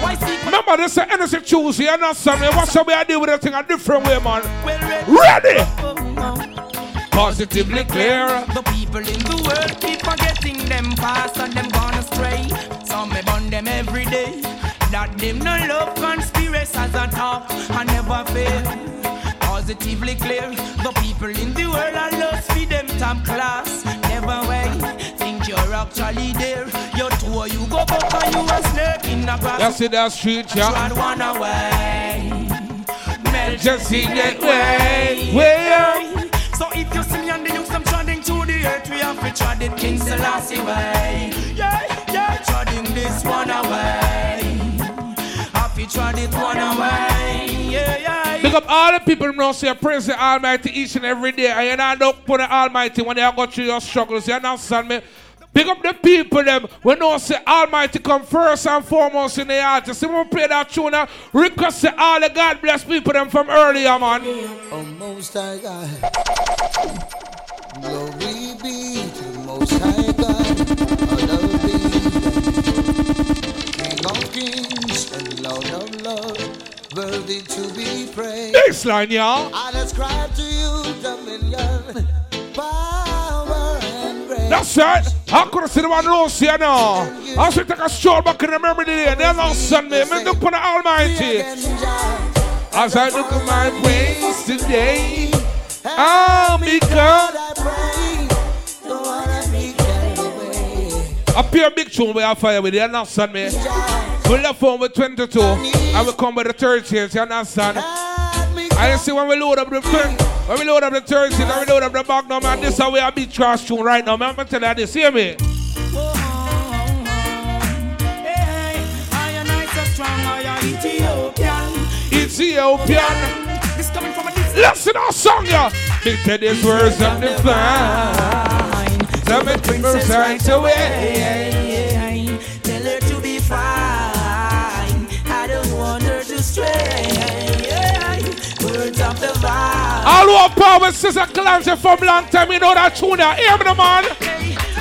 Why Remember, this is Energy Tuesday. You understand me? What's? I deal with a thing a different way, man. ready? Positively clear. The people in the world keep forgetting them past and them gone astray. Some me burn them every day. That them no love at and never fail. Positively clear, the people in the world are lost for them top class. Never wait, think you're actually there. Your tour you go up and you a snake in the grass. You see that street, yeah? Trod one away. Melt Just see that way. way. Way. So if you see me on the youth, I'm treading to the earth, we have to tread it King Selassie way. Yeah, yeah, treading this one away. To tread it one away. Up all the people know say praise the Almighty each and every day. And you not look for the Almighty when you go through your struggles. You understand me? Big up the people them we know say Almighty come first and foremost in the heart. You see when we play that tune, request say all the God bless people them from earlier, man. Oh, Most High God. Glory be to Most High God. Hallowed be King of Kings and Lord of Lords, worthy to be praised. Baseline, y'all. I ascribe to you dominion, power, and grace. That's right. I could have seen the one loose here now. I should take a stroll back in the memory day. They lost on me. Me look for the Almighty. As I look at my ways today, I'll be God. A pure big tune we have fire with you, understand me? We left home with 22 and we come with the 30th, you understand? And you see when we load up the thing, when we load up the 30th and we load up the magnum and this is how we are beat trash tune right now. Man, I'm gonna tell you this, hear me? I I I Ethiopian. This coming from a. Listen our song, yeah. Big Teddy's words of the fine. Tell me right away. All our power sister Clancy from long time, you know that tune. Hear me, man.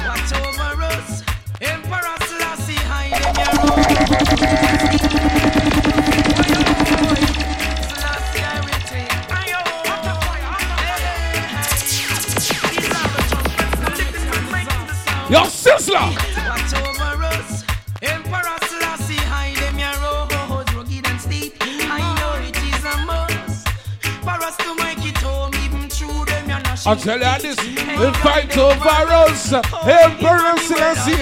Watch over us. Emperor Selassie, hide in your Yo, Sizzla. I'll tell you this. We'll fight over us. Emperor Selassie.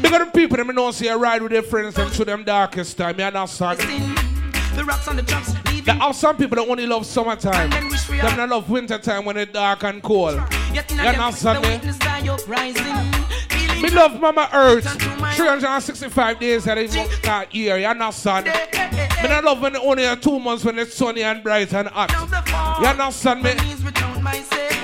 Big up the people that me know see a ride with their friends and through them darkest time. You understand? There are some people that only love summertime. Them not love winter time when it's dark and cold. You understand me? Me love Mama Earth. 365 days that it work that year. You understand? Me not love when only two months when it's sunny and bright and hot. You understand me?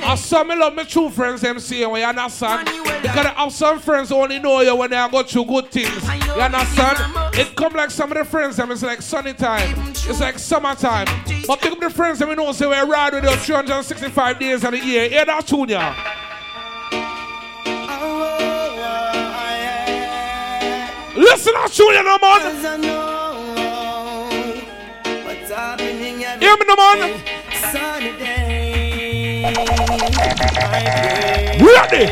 I saw me love my true friends them see you, you understand? Because I have some friends only know you when they go through good things. You understand? It come like some of the friends them it's like sunny time. It's like summertime. But pick up the friends them we know say we ride with you 365 days of the year. Hear that tune ya? Listen to tune ya no man. Hear me no man. Ready?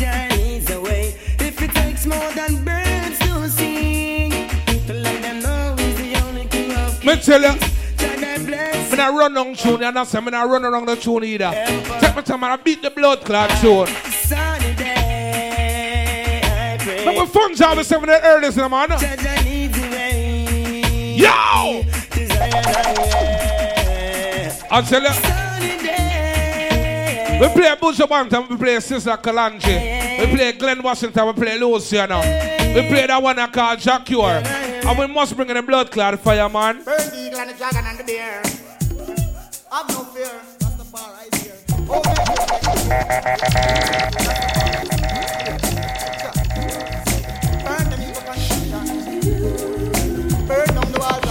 Year the way. If it takes more than birds to sing, to let them know he's the only king of Me tell you. Jah that bless. Me not run down tune, you understand? Me not run around the tune either. Take my time and I beat the blood clot tune. Sunny day, I pray. But we fun job with some of the earliest, man. Jah Jah leads the way. Yo! To Zion highway. I tell you. We play Buju Banton, we play Sizzla Kalonji, we play Glen Washington, we play Luciano. We play that one I call Jah Cure. And we must bring in the blood clot fire, man. Burn the eagle and the dragon and the bear. Have no fear. That's the bar right here. Burn them evil constitution. Burn down the walls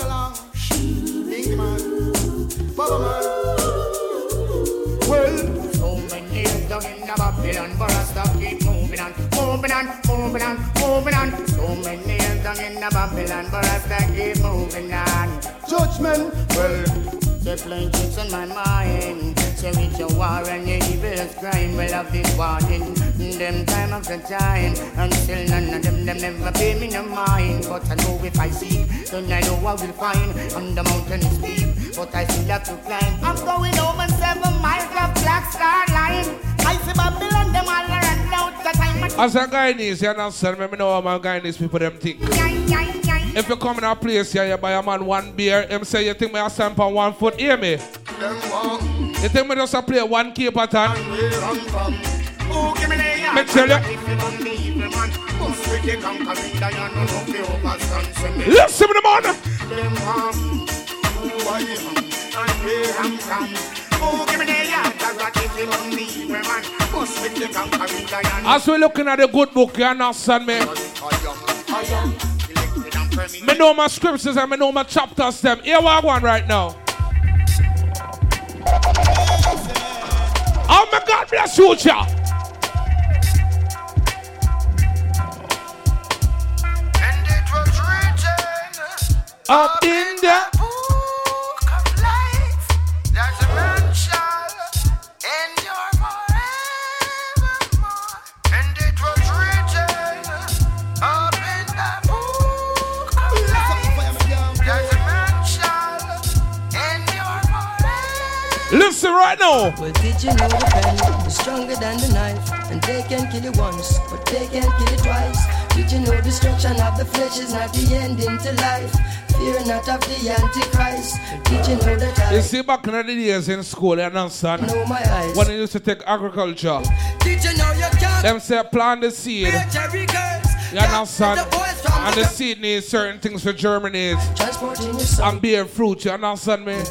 it on. Dingy man. Bubba man. Well, so many in Babylon, but I keep moving on, moving on, moving on, moving on. So many in Babylon, but I keep moving on. Judgment. Well, the plain things on my mind. Say with your war and your evil crime. Well, I've been warning them time after time. And still none of them, them never pay me no mind. But I know if I seek, then I know I will find. And the mountain is steep, but I still have to climb. I'm going over seven miles of black star line. I see Babylon, them all around out the time. As a Guyanese, you understand me, me know how my Guyanese people them think. If you come in a place here, you buy a man one beer, him say you think me a stamp on one foot, hear me? You think me just a play one key pattern? Oh, give me the Me tell you. If you don't believe me, man, who's with the conquering lion, no no fear of us, and me. Listen to the man. Them come, who I am, and where I'm from. Give me the yard, if you don't believe me, man, who's with the conquering lion. As we looking at the good book, you understand me? Me know my scriptures and me know my chapters them. Here what I want right now. Oh my God, bless you, child. Up in there. Listen right now. Well, did you know the pen is stronger than the knife? And they can kill you once, but they can't kill you twice. Did you know destruction of the flesh is not the ending to life? Fear not of the Antichrist. Did you know that I You see, back in the days in school, you understand? know my eyes? When they used to take agriculture, Did you know you can't them say plant the seed. Bear cherry girls? You understand? The boys from And the seed needs certain things for germinate transporting your soul. and bear fruit. You understand me?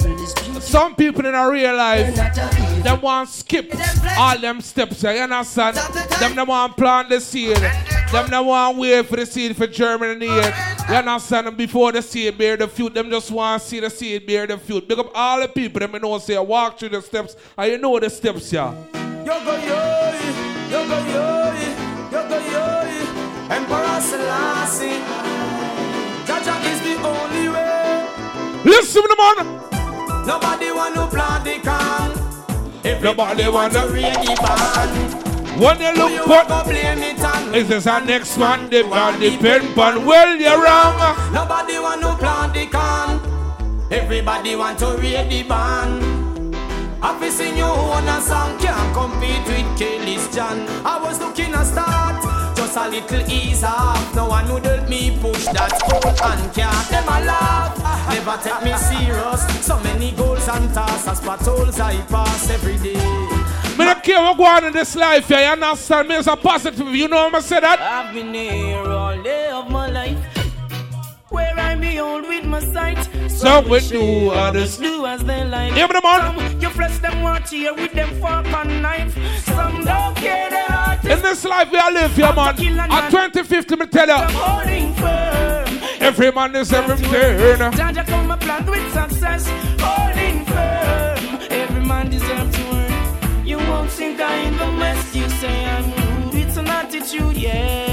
Some people didn't realize them want skip all them steps. You understand? Them they want plant the seed. Them they want wait for the seed for germinate. You understand? And before the seed bear the fruit, them just want to see the seed bear the fruit. Big up all the people them you know say walk through the steps and you know the steps, yeah. Yo go yo, yo go yo, yo go yo. Emperor Selassie. Jaja is the only way. Listen to the man. Nobody want to plant the can. Nobody want to read the band. When you look you for blame it on? Is this our next one? They want the pen on well you're wrong. Nobody want to plant the can. Everybody want to read the band. I've seen you on a song can't compete with Kelly's John. I was looking a start, just a little ease off. No one would help me push that whole and can't them a laugh. Never take me serious. So many goals and tasks, as patrols I pass every day. Me don't care what go on in this life, yeah, you understand me as a positive, you know what I say that? I've been here all day of my life. Where I behold with my sight. Some will do others. do as they like. Give me the man. Some you flesh them want here with them fork and knife. Some don't care their heart. In this life we are live, yeah, man. At 2050, me tell I'm you, holding firm. every man is every turn. Jaja come a plan with success. Holding firm. Every man deserves to earn. You won't sink I in the mess. You say I'm rude. It's an attitude, yeah.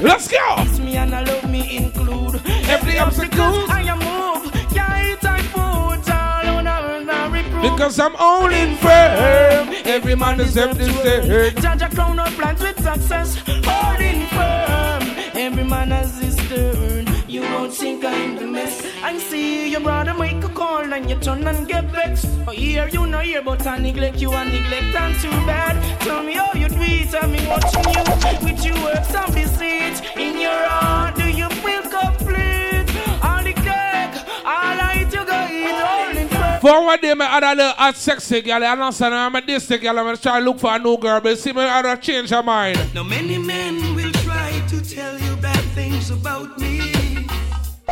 Let's go. It's me and I love me include. Every obstacle. I am move. Yeah, it's I put all on earth and. Because I'm only firm. Every man deserves this turn. Jaja crown up plans with success, holding firm. Every man has his turn. You won't think I'm the mess. I see your brother make a call and you turn and get vexed. Oh, here you know hear, but I neglect you and neglect and too bad. Tell me how you do it, been watching you with your works of deceit. In your heart, do you feel complete? All the cake, all I eat, you go eat, holding firm. For one day, me had a little hot sexy girl, I understand, I'm a this girl, I'm trying to look for a new girl, but see me, I had to change her mind. Now many men will try to tell you bad things about me.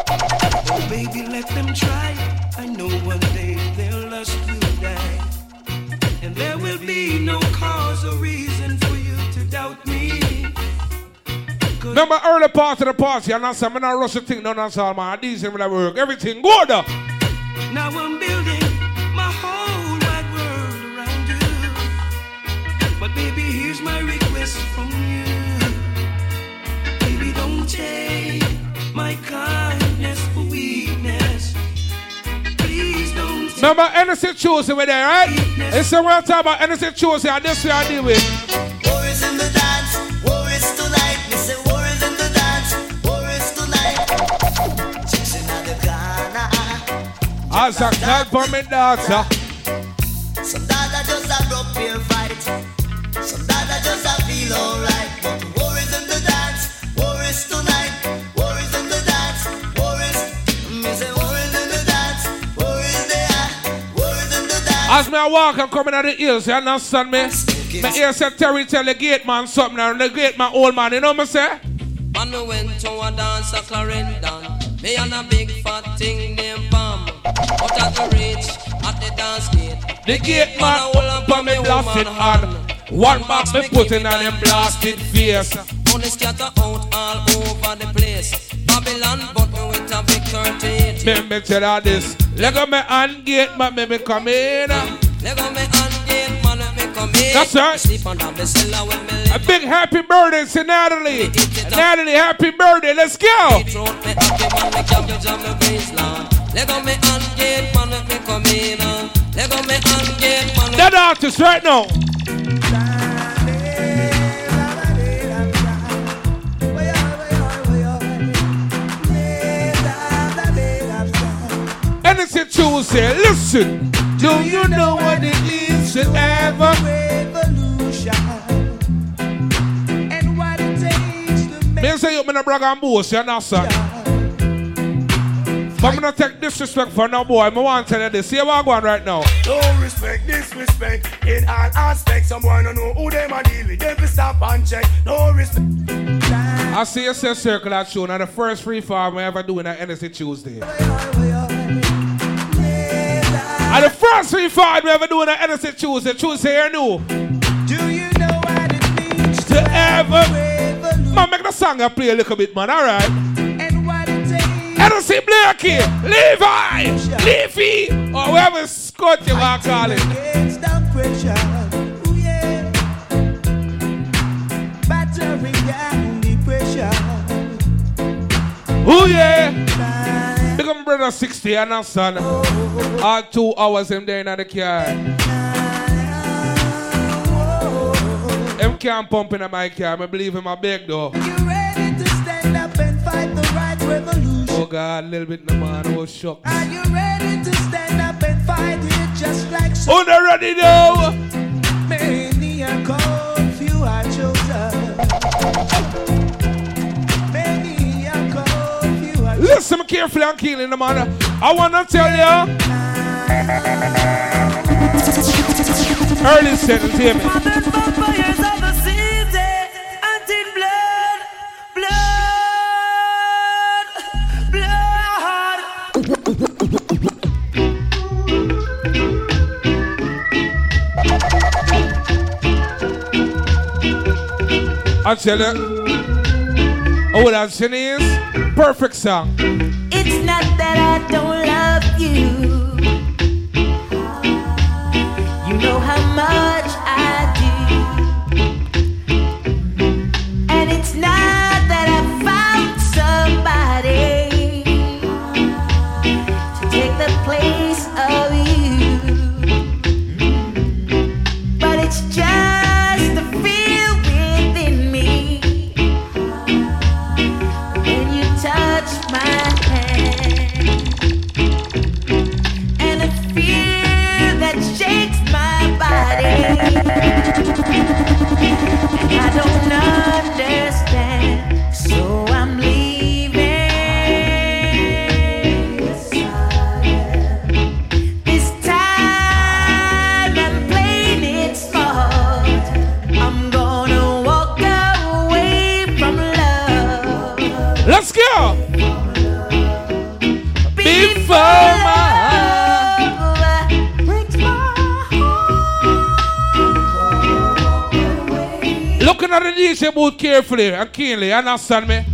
Oh baby, let them try. I know one day their lust will die. And there will be no cause or reason for you to doubt me. Remember early part of the party, me not rush the thing, no, that's all, man. These will work, everything good. Now I'm building Remember, Hennessy Tuesday with there, right? It's somewhere talk about Hennessy Tuesday, and this way I deal with. War in the dance, war tonight. Me say war in the dance, war tonight. Chicks inna the corner. As a clap for me daughter. Some dada just a rough fair fight. Some dada just a feel alright. As me I walk, I'm coming out the hills, you understand me? My ear said Terry tell the gate man something, and the gate man old man, you know I say? Man, we went to a dance a Clarendon. Me and a big fat thing named Pam. Out at the reach, at the dance gate. The gate man hold up on me blasted hand. One box me put in on him blasted face. Money scatter out all over the place. Babylon, but me with a big 38. Me me tell her this. Leg on me hand gate man, me me come in. Leg on me hand gate, man, let me come in. That's right. Sleep under the cellar when me A big happy birthday to Natalie. Natalie, happy birthday. Let's go. happy, man, me on me waistline. Leg on me hand gate, man, let me come in. Leg me hand gate, man. That artist right now. Hennessy Tuesday, listen. Do you know what it is to have ever? Me say you me no brag and boast, you understand? But me not take disrespect for no boy. Me want to tell you this. See what I'm going right now. No respect, disrespect in all aspects. Someone don't know who them a deal with. Them fi stop and check. No respect. I see a say circle that show. Now the first free farm we ever do in that Hennessy Tuesday. And the first free farm we ever do in that Hennessy Tuesday. Tuesday here new. Do you know what it means To ever. Man, make the song I play a little bit, man. Alright. and what it takes? Innocent Blakey, Levi, Leafy, or whoever Scott you want to call it. The. Ooh, yeah. The pressure. a 60 and a son. All two hours him there in the car. Him can't pump in my car. I believe him a beg though. You ready to stand up and fight the right revolution. Oh God, a little bit no man. Oh shock. Are you ready to stand up and fight it just like so? Oh, they ready now? Many few are Listen carefully and keenly, the man. I wanna tell you. Early sentence, hear me. I tell you. Uh, oh, what I'm saying is perfect song. It's not that I don't love you. You know how much Looking at the DJ booth carefully and keenly, understand me?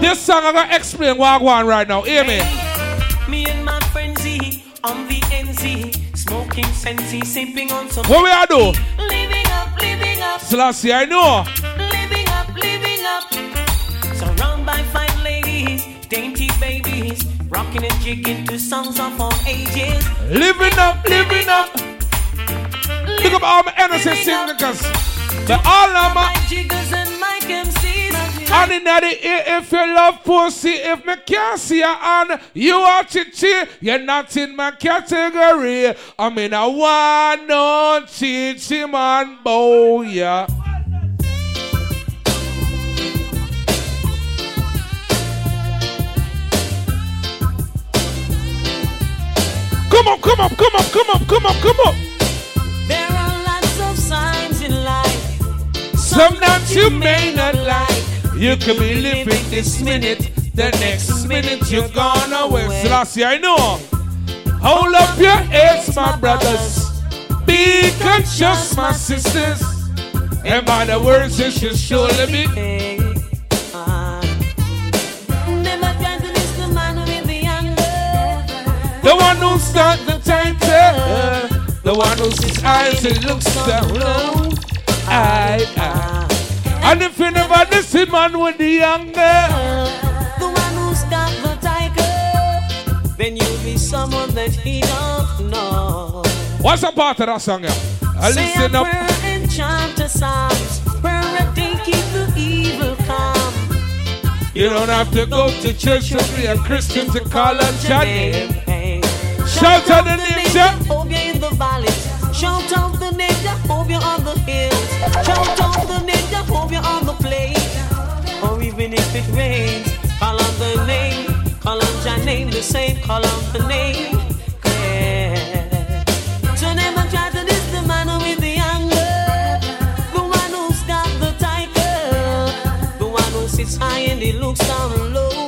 This song I'm gonna explain what I want right now. Hear me? Me and my friends Z on the NZ, smoking sensi, sipping on some. What we are do? Living up, living up, Selassie, I know. living up, living up. Surrounded by fine ladies, dainty babies, rocking and jigging to songs of all ages. Living up, living up. Look up all my innocent singers. The all of my jiggers and my MCs. And in the ear, if you love pussy, if me can't see you on, you are chichi, you're not in my category. I'm in a one no chichi man, boy, yeah. Come on, come on, come on, come on, come on, come on. Some that you may not like. You could be living this minute, the next minute you're gone away. Selassie, I know. Hold up your heads, my brothers. Be conscious, my sisters. And by the words, you should surely be. Never try to listen to man with the. One who start the title. The one who sees eyes and looks down low. Aye, aye. And if you never listen, man, with the anger. The one who's got the tiger, then you'll be someone that he don't know. What's a part of that song, yeah? I Say listen up. prayer and chant a psalms. Prayer day keep the evil calm. You don't have to go to church to be a Christian to call on your name. Shout out the name, yeah. Hope the valleys. Shout out Shout out the name, you're on the plains. Or even if it rains, call on the name. Call on your name, the same. Call on the name. Yeah. So the man with the anger. The one got the. The one who sits high and he looks down low.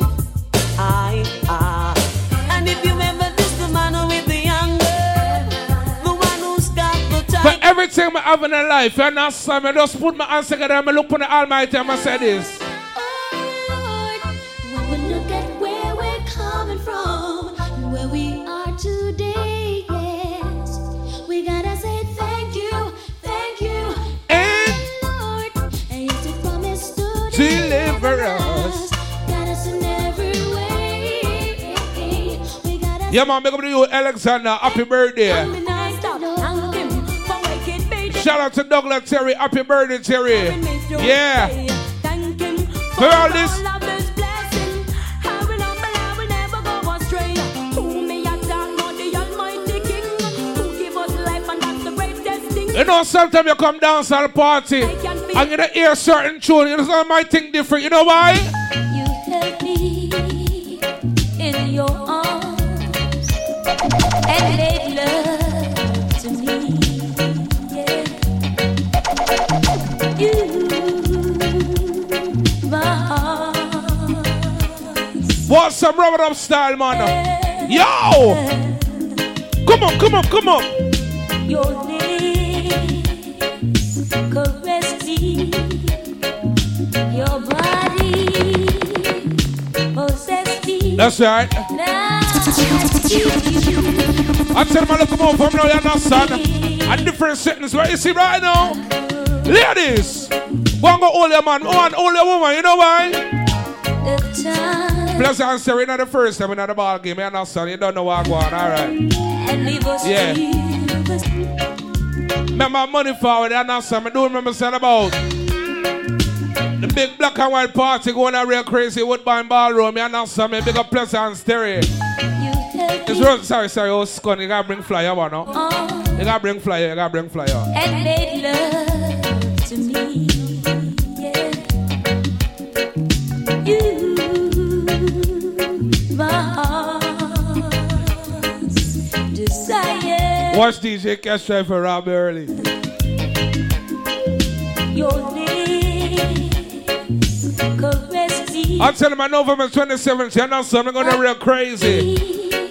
Everything I have in my life, and that's some, I just put my hands together and I look on the Almighty and I say this. When we look at where we're coming from, and where we are today, yes, we gotta say thank you, thank you, and Lord, and yes, you promised to Deliver us. Got us in every way. Yeah, man, make up to you, Alexander. Happy birthday. Shout out to Douglas Terry. Happy birthday, Terry. Yeah. For all this. You know, sometimes you come dance at a party and you don't hear certain tune, you know, might think different. You know why? Some rub it up style, man? Yo! Come on, come on, come on. Your lips caress me. Your body possess me. That's right. I tell them, look, come on, from now, you understand? A different settings, what you see right now? Ladies, one go your man, oh, one hold your woman, you know why? the time Plus, I'm not the first time in the ball game, you understand? You don't know what I'm going on, and leave us Yeah. Remember money forward, you understand? I do remember saying about the big black and white party going on real crazy Woodbine Ballroom, you understand me? Big up Plus and Stereo. It's real, sorry, sorry, oh, scone, you gotta bring flyer, one, oh. no? Oh. You gotta bring flyer, you gotta bring flyer. and made love to me. Yeah. You, Watch DJ Cash Drive for Rob early. Your lips caress me. I tell him on November 27th, you know something going to go real crazy.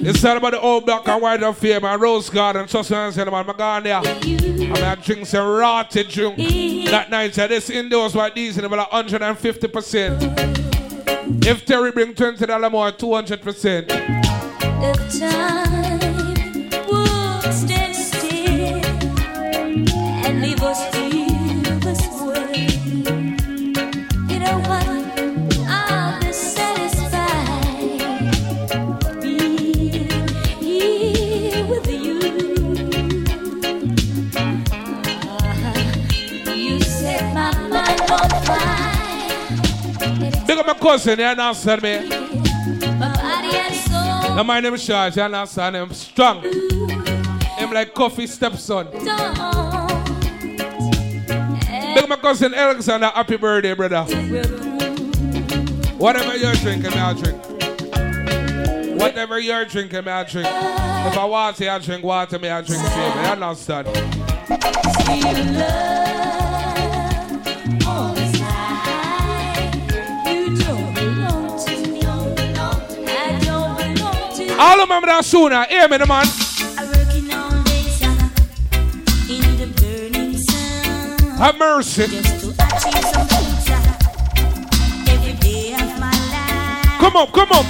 It's all about the old black and white affair, my rose garden. Trust me, I'm saying, I'm going there. I'm going to drink some rotted drink. That night, I this indoors by these in about 150%. If Terry bring $20 more, 200%. Cousin, you understand me? Now my name is Charles, you understand? I'm strong. I'm like coffee stepson. Big my cousin Alexander, happy birthday, brother. Whatever you're drinking, I'll drink. Whatever you're drinking, I'll drink. If I want to, I drink water, me, I drink tea. You understand? All remember that sooner. Hear me, the man. Have mercy. Come up, come up.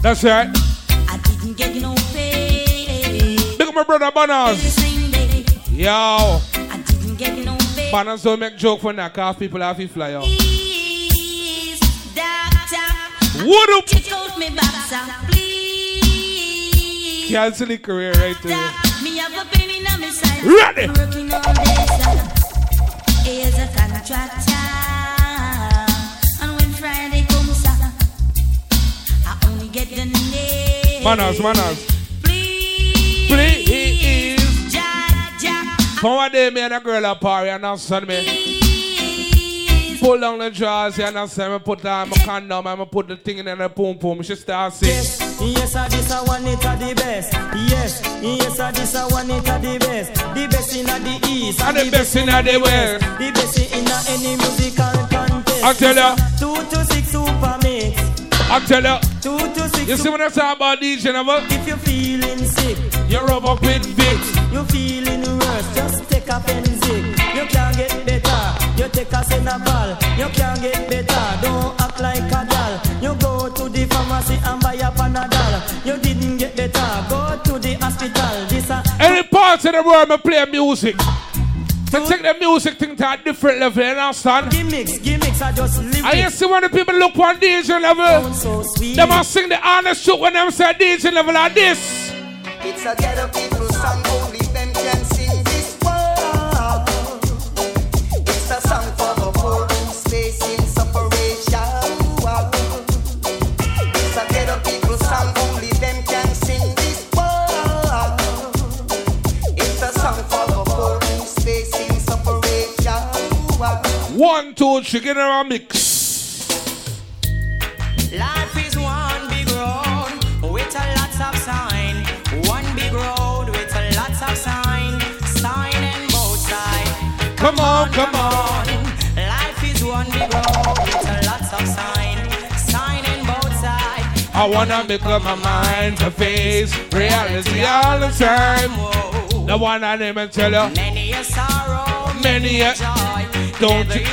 That's right. Look at my brother Banners. Yo. Banners don't make joke for that cause people have to fly out. What up? Cancel the career right there. Ready. Working all day, sir. Here's a contractor. And when Friday comes, sir, I only get the name. Manners, manners. Please. From one day, me and a girl at party, and understand me. Pull down the drawers, you understand me? Put down my condom, and I put the thing in the boom boom. She start sing. Yes, yes, I this a one it a the best. Yes, yes, I this a one it a the best. The best in the east And the best in the west. The best in any musical contest. I tell ya. Two to six super mix. I tell you. Two to six. You see when I talk about DJ never? If you're feeling sick, you rub up with Vicks. You're feeling worse, just take a Penzic. You can't get better. You take a Senabal. You can't get better. Don't act like a doll. You go to the pharmacy and buy a Panadol. You didn't get better. Go to the hospital. This a Any part of the world, me play music. to take the music thing to a different level, you understand? Gimmicks, gimmicks are just lyrics. I you see when the people look on DJ level, so sweet. they must sing the honest truth when them say DJ level like this. It's a ghetto people song, only them can One, two, three, get a mix. Life is one big road with a lots of sign. One big road with a lots of sign. Sign and both side. Come on, come on. Life is one big road with a lots of sign. Sign and both side. I wanna make up my mind to face reality all the time. The one I name and tell you, Many a sorrow, many a joy. Don't you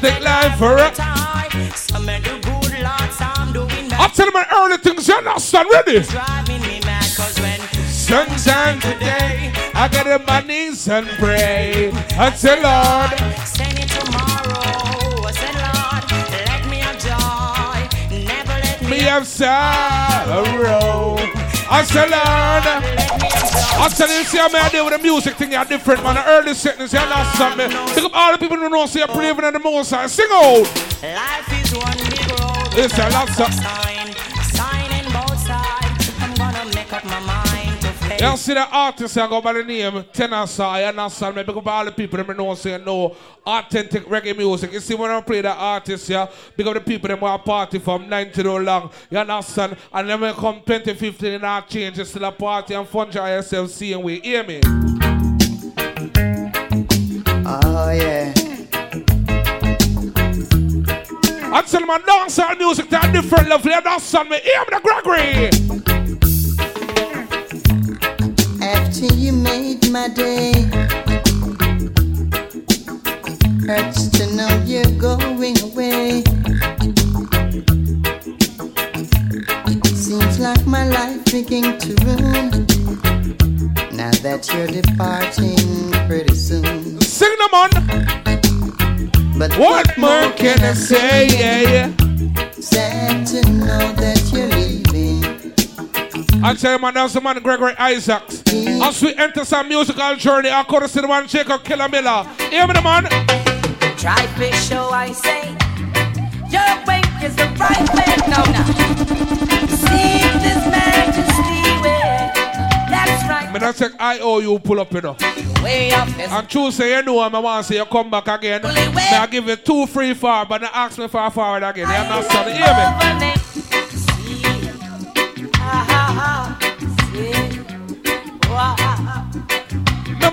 take life for tie. Some do good, lots I'm doing I'm telling my early things, you're not son ready. driving me mad cause when Sunshine today, I get on my knees and pray. I say, Lord, send it tomorrow, I said Lord, let me have joy, never let me me have sorrow. I say, Lord, I tell you, see, I'm here with the music thing, you're different, man. The early sentence, you're not something. Pick up all the people who know, see, you're believing in the most. Sing out. Life is one big road. It's a lot of. sign, sign in both sides. I'm gonna make up my mind face. You see the artist I go by the name Tenasa, and me pick up all the people that know say no authentic reggae music. You see when I play the artist, yeah, because the people them want party from 90 to long. You understand? And then when come 2015 and I change, it's still a party and fun yourself seeing we hear me. Oh yeah. I tell my dancehall music to a different level. You understand me? Hear me the Gregory. After you made my day, hurts to know you're going away. Seems like my life began to ruin. Now that you're departing pretty soon. Sing them on. But what more can I say? Yeah, yeah. Sad to know that. I tell you, man, that's the man Gregory Isaacs. As we enter some musical journey, I could see the man Jacob Killer Miller. Hear me, the man? Try fish show, I say. Your way is the right way. No, no. Seek this majesty way. That's right. Me not take I owe you pull up, you know. Way up is And Tuesday, you know, I want to see you come back again. Me I give you two free far, but not ask me for a forward again. You understand? Hear me?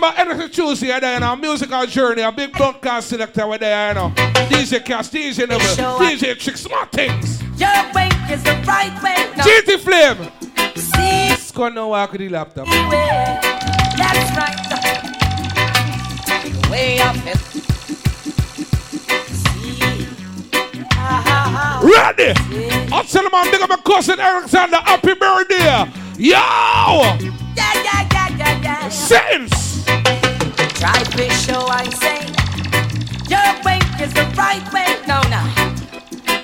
Remember, anything Tuesday, you're there, you know, musical journey, a big broadcast selector with there, you know. DJ Cass, DJ Neville, DJ Chicks, smart things. Your way is the right way. No. GT Flame. See It's gonna work with the laptop. way. That's right. Way up. Ready? I'll tell him I'm big up my cousin Alexander. Happy birthday. Yo! Yeah, yeah, yeah, yeah, yeah. Sense. Try fish show, I say. Your way is the right way. No, no.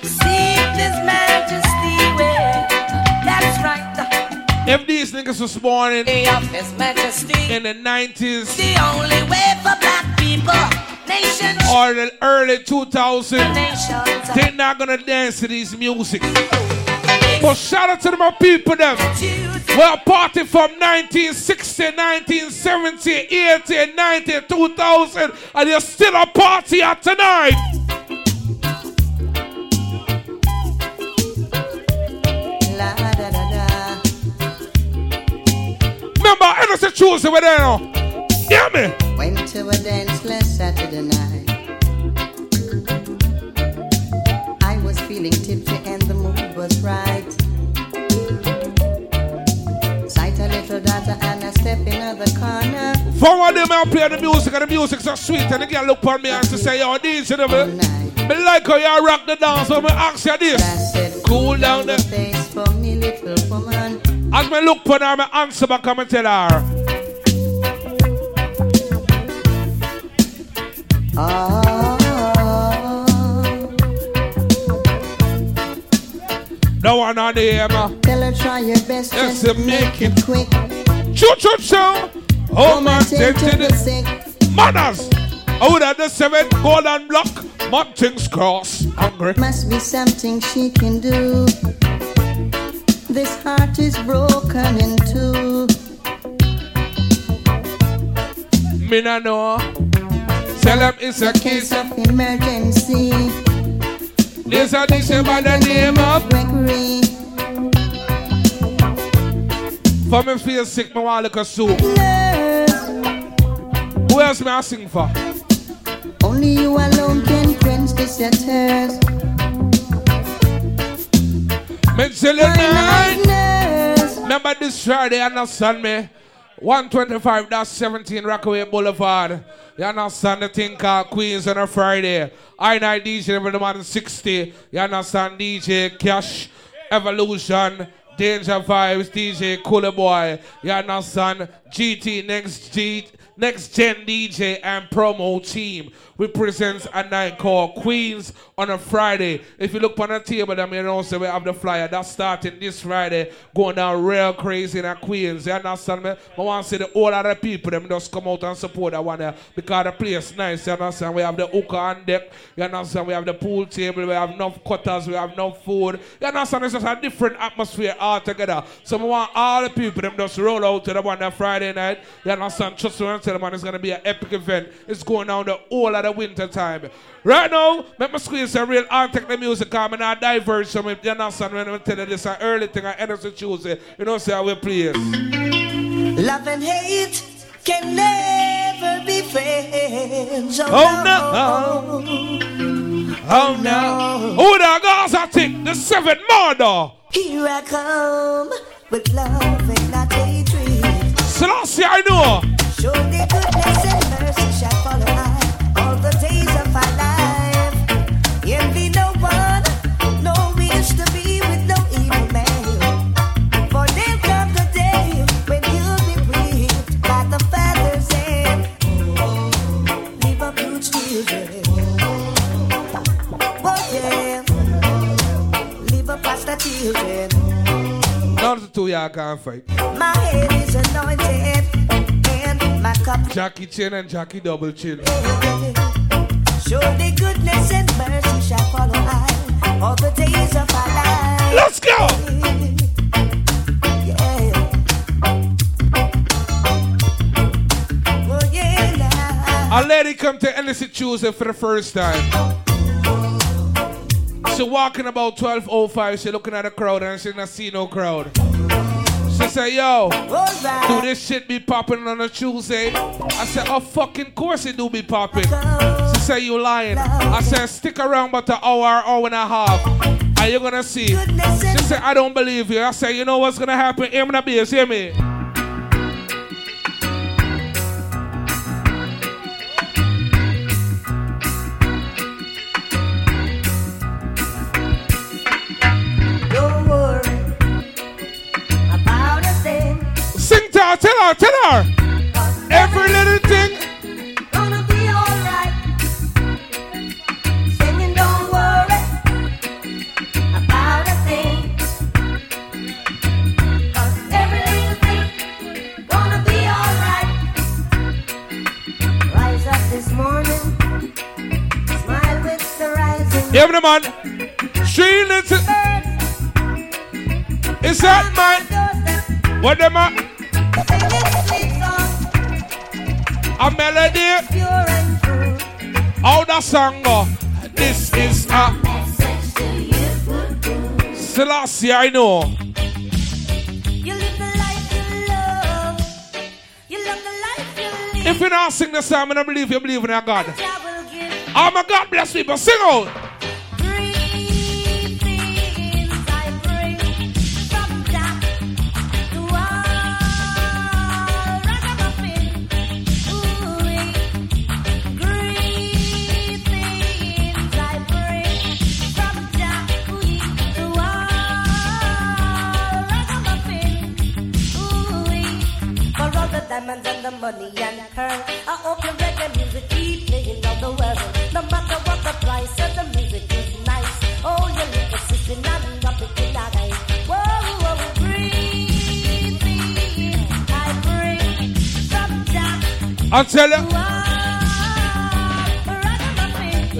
Seek this majesty way. That's right. If these niggas was born in, up His Majesty. in the 90s The only way for black people. Nations. or the early 2000s, they're not gonna dance to these music. Oh. But shout out to the my people them. Well, party from 1960, 1970, 80, 90, 2000, and you're still a party at tonight. La da da da. Remember, Hennessy Tuesday, we're there now. Hear me? Went to a dance last Saturday night. I was feeling tipsy and the mood was right. Step in the corner. For one day, I play the music, and the music's so sweet, and the girl look on me and she say, Yo, this, you know, me. Like how you rock the dance, but me ask you this. Cool down the Face for me, little woman. As me look for her, me answer back and me tell her. Ah, No one on the air, man. tell her try your best Yes, just to to make it quick. Choo choo choo. Oh man, take to the mothers. I would have the seven golden block. Mountains cross. Hungry. Must be something she can do. This heart is broken in two. Me no know. Tell them it's a case of emergency. There's a dish by the name of Gregory. For me feel sick, me want like a soup. Who else me I sing for? Only you alone can quench this your thirst. Me tell you night. Remember this Friday, understand me? 125, that's 17 Rockaway Boulevard. You understand the thing called Queens on a Friday. I night DJ every man 60. You understand DJ Cash, Evolution, Danger Vibes, DJ Cooler Boy. You understand GT Next G Next Gen DJ and promo team represents a night called Queens on a Friday. If you look on the table, then you know so we have the flyer that's starting this Friday, going down real crazy in Queens. You understand me? I want to see the all other people them just come out and support that one there because the place nice. You understand? We have the hookah on deck. You understand? We have the pool table. We have enough cutters. We have enough food. You understand? It's just a different atmosphere altogether. So I want all the people them just roll out to the one that Friday night. You understand? Trust me I tell them, man, it's going to be an epic event. It's going down the whole of the winter time. Right now, make me squeeze a real art the music. I'm not diverge. So you understand when I tell you this an early thing on Energy Tuesday. You know, say I will it. Love and hate can never be friends. Oh, Oh, no. Oh, oh no. Who the girls I think? The seven murder. Here I come with love and not hatred. Selassie, I know. Can't fight. My head is anointed and my cup Jackie Chin and Jackie Double Chin. Surely goodness and mercy shall follow I all the days of our life. Let's go! Oh, yeah. A lady come to Illicit Tuesday for the first time. She walking about 12.05, she looking at the crowd and she not see no crowd. She say, yo, do this shit be popping on a Tuesday? I said, oh fucking course it do be popping. She say, you lying. I said, stick around about an hour, hour and a half. Are you gonna see? She said, I don't believe you. I said, you know what's gonna happen? Hear me, bass, hear me. Tell her, tell her. Every little thing. Gonna be alright. Singing, don't worry about a thing. 'Cause every little thing gonna be alright. Rise up this morning, smile with the rising. Yeah, man. Three little. Is that man? What them are? A melody. How the song go? This is a. Selassie, I know. You live the life you love. You love the life you live. If you not sing the song, I don't believe you believe in a God. Oh my God, bless people. Sing out. Money and pearl. I hope your reggae music keep playing all the world. No matter what the price of the music is nice. Oh, your little sister, not in that eye. Whoa, whoa, breathe, breathe. I bring from Jack. Tell you.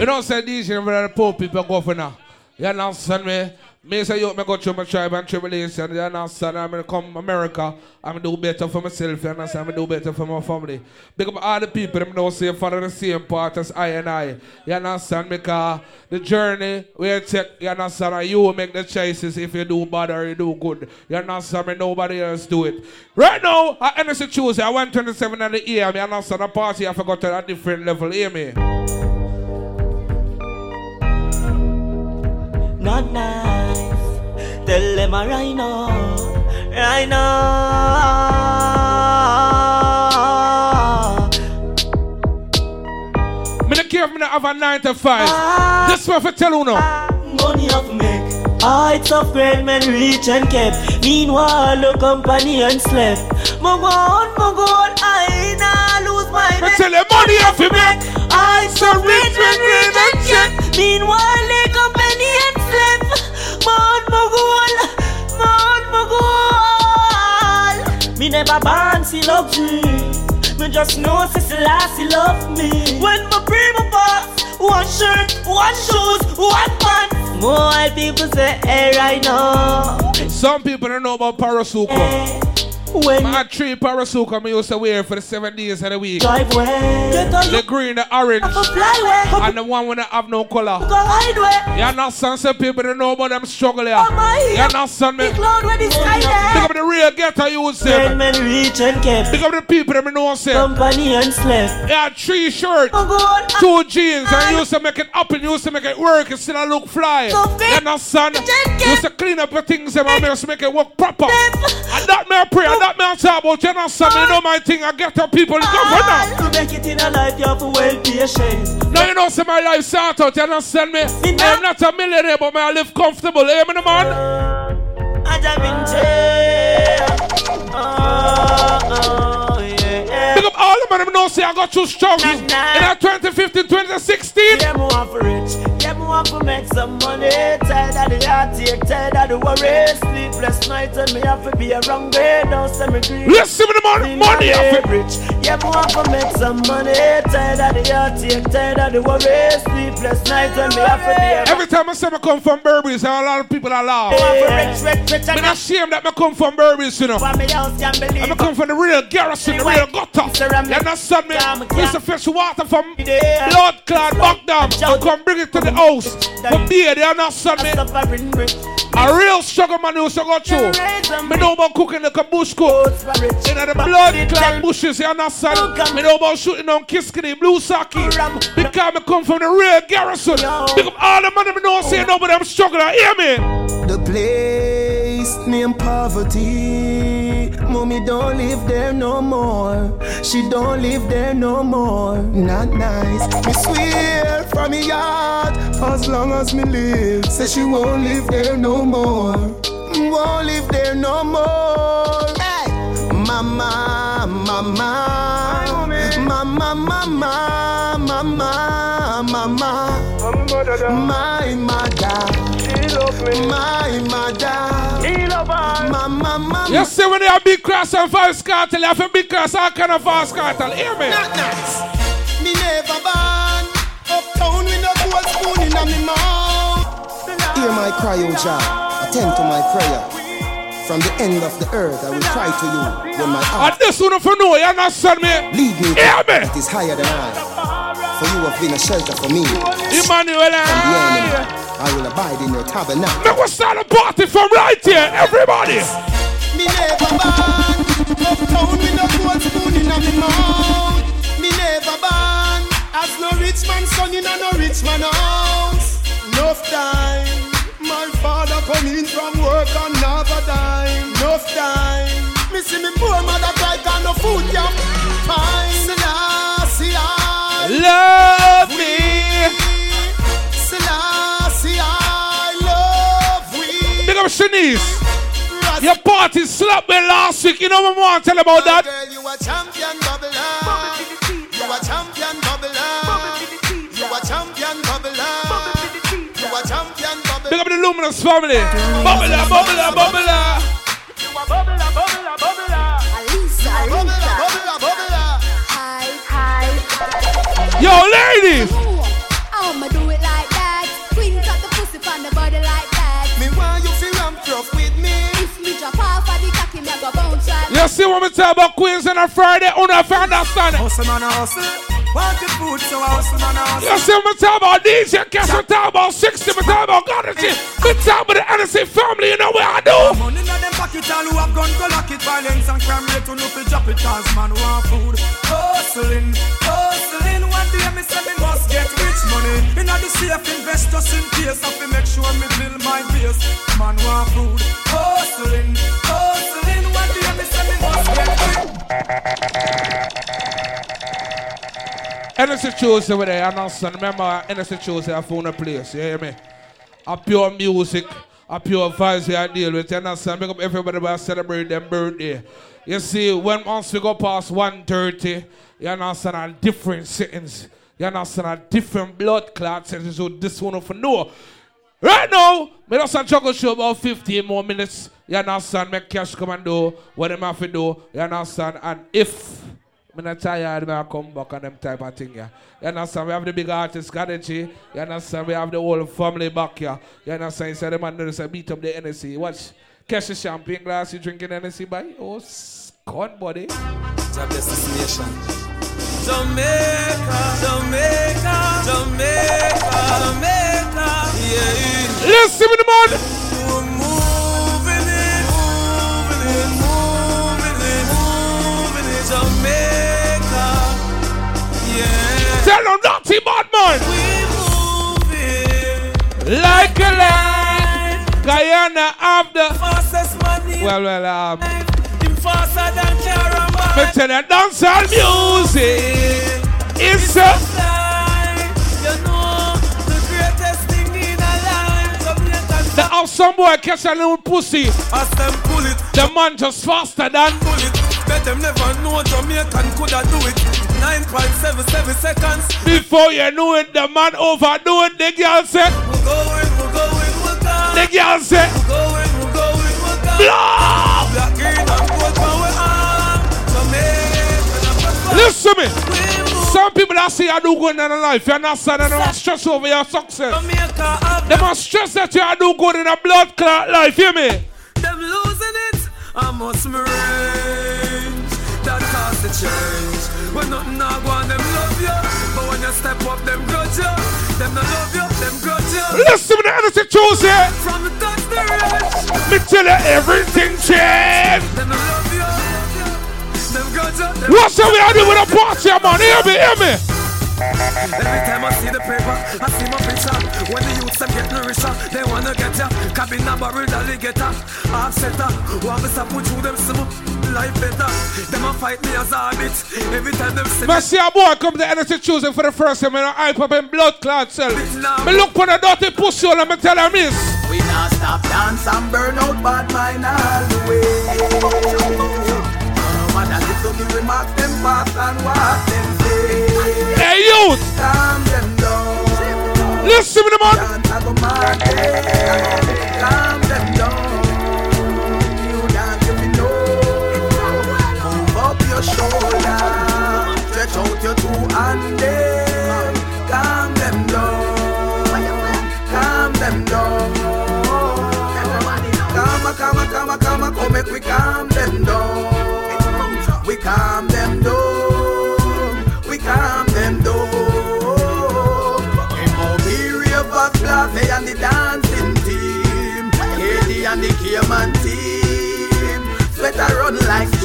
You know, say DJ, the poor people go for now. You understand me? Me say, yo, me go through my tribe and tribulation. You understand? I'm gonna come America. I'm gonna do better for myself. You understand? I'm gonna do better for my family. Up all the people them know say follow the same path as I and I. You understand? Because the journey we take, you understand? And you make the choices if you do bad or you do good. You understand me? Nobody else do it. Right now, I Energy Tuesday, I went 27 of the year. Me understand the party I forgot to a different level. Hear me? Not nice. Tell them a right now, right now. Me not care if me not have a 9 to 5. Ah. This one for tell you now. Ah, money of make. Heights of great men reach and kept. Meanwhile, the company and slept. Mo go on, mo on. I nah lose my Me tell you money you make. Heights of great men reach and kept. Meanwhile, the company and slept. Mo on, mo go on. Mo on, mo go on. Me never born see luxury. Me just know Sister Lassie love me. When my prima boss, one shirt, one shoes, one pants. More people say, hey, right now. Some people don't know about Parasuco. Eh. When I had three Parasuco I used to wear for the seven days of the week. Drive way. The green, the orange, fly way. and the one with the have no color. Go ride way. You understand? Some people don't know about them struggle here. my You understand me? Big cloud where the sky there. Pick up the real ghetto you would say. Great men reach and kept. Pick up the people that me know say. Company and slept. Yeah, three shirts, Mo go two jeans, and you used to make it up and you used to make it work and still I look fly. So You big. understand? Gen- You used to clean up your things and man, just make it work proper. And that me I pray, and that me talk about. You? Me know my thing. I get the people in governor. To make it in a life, you have to well patient. Now you know, say my life start out. You understand me? Me I am not a millionaire, but me I live comfortable. Eh, you hear me, the man? I'm Pick up all the. I know say I got too strong. Nah, In nah. 2015, 2016. Yeah, me want for rich. Yeah, me want for make some money. Tired of the heartache, tired of the worry. Sleepless nights and me have to be around way. Don't send me grief. Listen to the money. Money off it. rich. Yeah, me want to make some money. Tired of the heartache, tired of the worry. Sleepless nights and me have to be around. Every time I say I come from Berbice, a lot of people are laugh. want for rich, rich, rich, I'm not ashamed that I come from Berbice, you know. Why me house can believe. I'm come from the real garrison, the real gutter. You understand me? We used water from blood clot back down and come bring it to the house. But beer, you understand me? Suffering rich. A real struggle man used to go through. Me know about cooking like a bush cook. In the blood clot bushes, you understand? Me know about shooting on Kiskini, Blue Saki. Because me come from the real garrison. Pick up all the money me know say no, but I'm struggling. Hear me? The place named poverty. Mommy don't live there no more. She don't live there no more. Not nice. Me swear from me heart, as long as me live. Say she won't live there no more. Won't live there no more. Hey, mama, mama, mama, mama, mama, mama. My mother, my mother, mama, mama. You see when they have big cross and false cartel, you have a big cross all kind of false cartel. Hear me? Not nice. Me never born uptown with no gold spoon in me mouth. Hear my cry, O Jah. Attend to my prayer. From the end of the earth, I will cry to you when my heart And this one for know, you understand me? lead me. Hear me? It is higher than I. For you have been a shelter for me. Emmanuel, From the enemy, I will abide in your tabernacle. Now we start a party from right here, everybody. Me never born uptown with no gold spoon in me mouth. Me never born as no rich man son in no rich man house. Enough time, my father come in from work and never dime. Enough time, me see me poor mother cry 'cause no food can find. Selassie, I Love Selassie, I love we. Big up Shanice. Your party slapped me last week. You know what I want to tell about that? Girl, you a champion bubbler. You a champion bubbler. You a champion bubbler. You a champion bubbler. Big up the Luminous family. Bubbler, bubbler, bubbler. You a bubbler, bubbler, bubbler. Alisa, Bubbler, Alisa. bubbler, bubbler. Hi, hi. Yo, ladies. You see what we talk about Queens on a Friday? You understand it. Hustle man a hustle. Want the food, so I hustle man hustle. You see what we talk about DJ Cash? We talk about 60. We talk about Goddessy. We talk about the NSC family. You know what I do? Money in them pocket, all who have gun go lock it. Violence and crime rate, who know fi drop it. Cause man want food. Hustling, hustling. One day me say me must get rich money. Inna the safe, invest just in case. I fi make sure me build my base. Man want food. Hustling, hustling. NSC Tuesday over there, also remember NSC Tuesday I found a place, you hear me? A pure music, a pure vibes we I deal with, you understand? Make up everybody by celebrate their birthday. You see, when once we go past 130, you understand, on different settings, you understand, on different blood clot settings, so this one for know. Right now, me just a juggle show about 15 more minutes. You understand? Make cash come and do what them have to do. You understand? And if me not tired, I come back on them type of thing, yeah. You understand? We have the big artist, Gadachi. You understand? We have the whole family back here. You understand? He said, the man knows I beat up the NSC. Watch. Catch the champagne glass, you drinking NSC by? Oh, scone, buddy. God bless this nation. Jamaica, Jamaica, Jamaica, Jamaica, yeah. Listen to the man. Tell them naughty bad man. Like a light. Guyana have the fastest money. Well, well, um. Faster than Caramba. Me tell you, dancehall music a the greatest a The house some boy catch a little pussy. As them pull it, The man just faster than pull it. Bet them never know Jamaican coulda do it. 9.77 seconds. Before you know it, the man overdo it. The girl say, We're going, we're going, we're going. the girl say, We're going, we're going, we're going. Blow! Black, green, and gold power arm. Jamaican, Listen to me. Some people that see you do good in their life, you're not sad and they must stress over your success. Jamaica They must stress that you do good in a blood clot life, hear me? them losing it. I must range. That the change. When nothing I go on, them love you. But when you step up, them grudge you. Them not love you, them grudge you. Listen to the energy Tuesday. From the touch the rich. Me tell you everything change. Them not love you. Them grudge you. Them What's up we are doing with a party, man? Hear me, hear me. Every time I see the paper, I see my picture. When the youths them get richer, they wanna get ya. Cabin a barrel alligator. Want me to put through them some life better. Them a fight me as a habit. Every time them see Me see a boy come to energy Tuesday for the first time and I hype up in blood clot cell. Me look for the dirty pussy hole and me tell him this. We not stop dance and burn out bad mind all the way. No matter little me remark them fast and what them say. Hey youth, Calm them down. listen to me man. Your shoulder. Stretch out your two there. Calm them down. Calm them down. Calma, calma, calma, calma, come make we calm them down. We calm them down. We calm them down. Of class, they and the dancing team. KD and the Cayman team. Sweater run like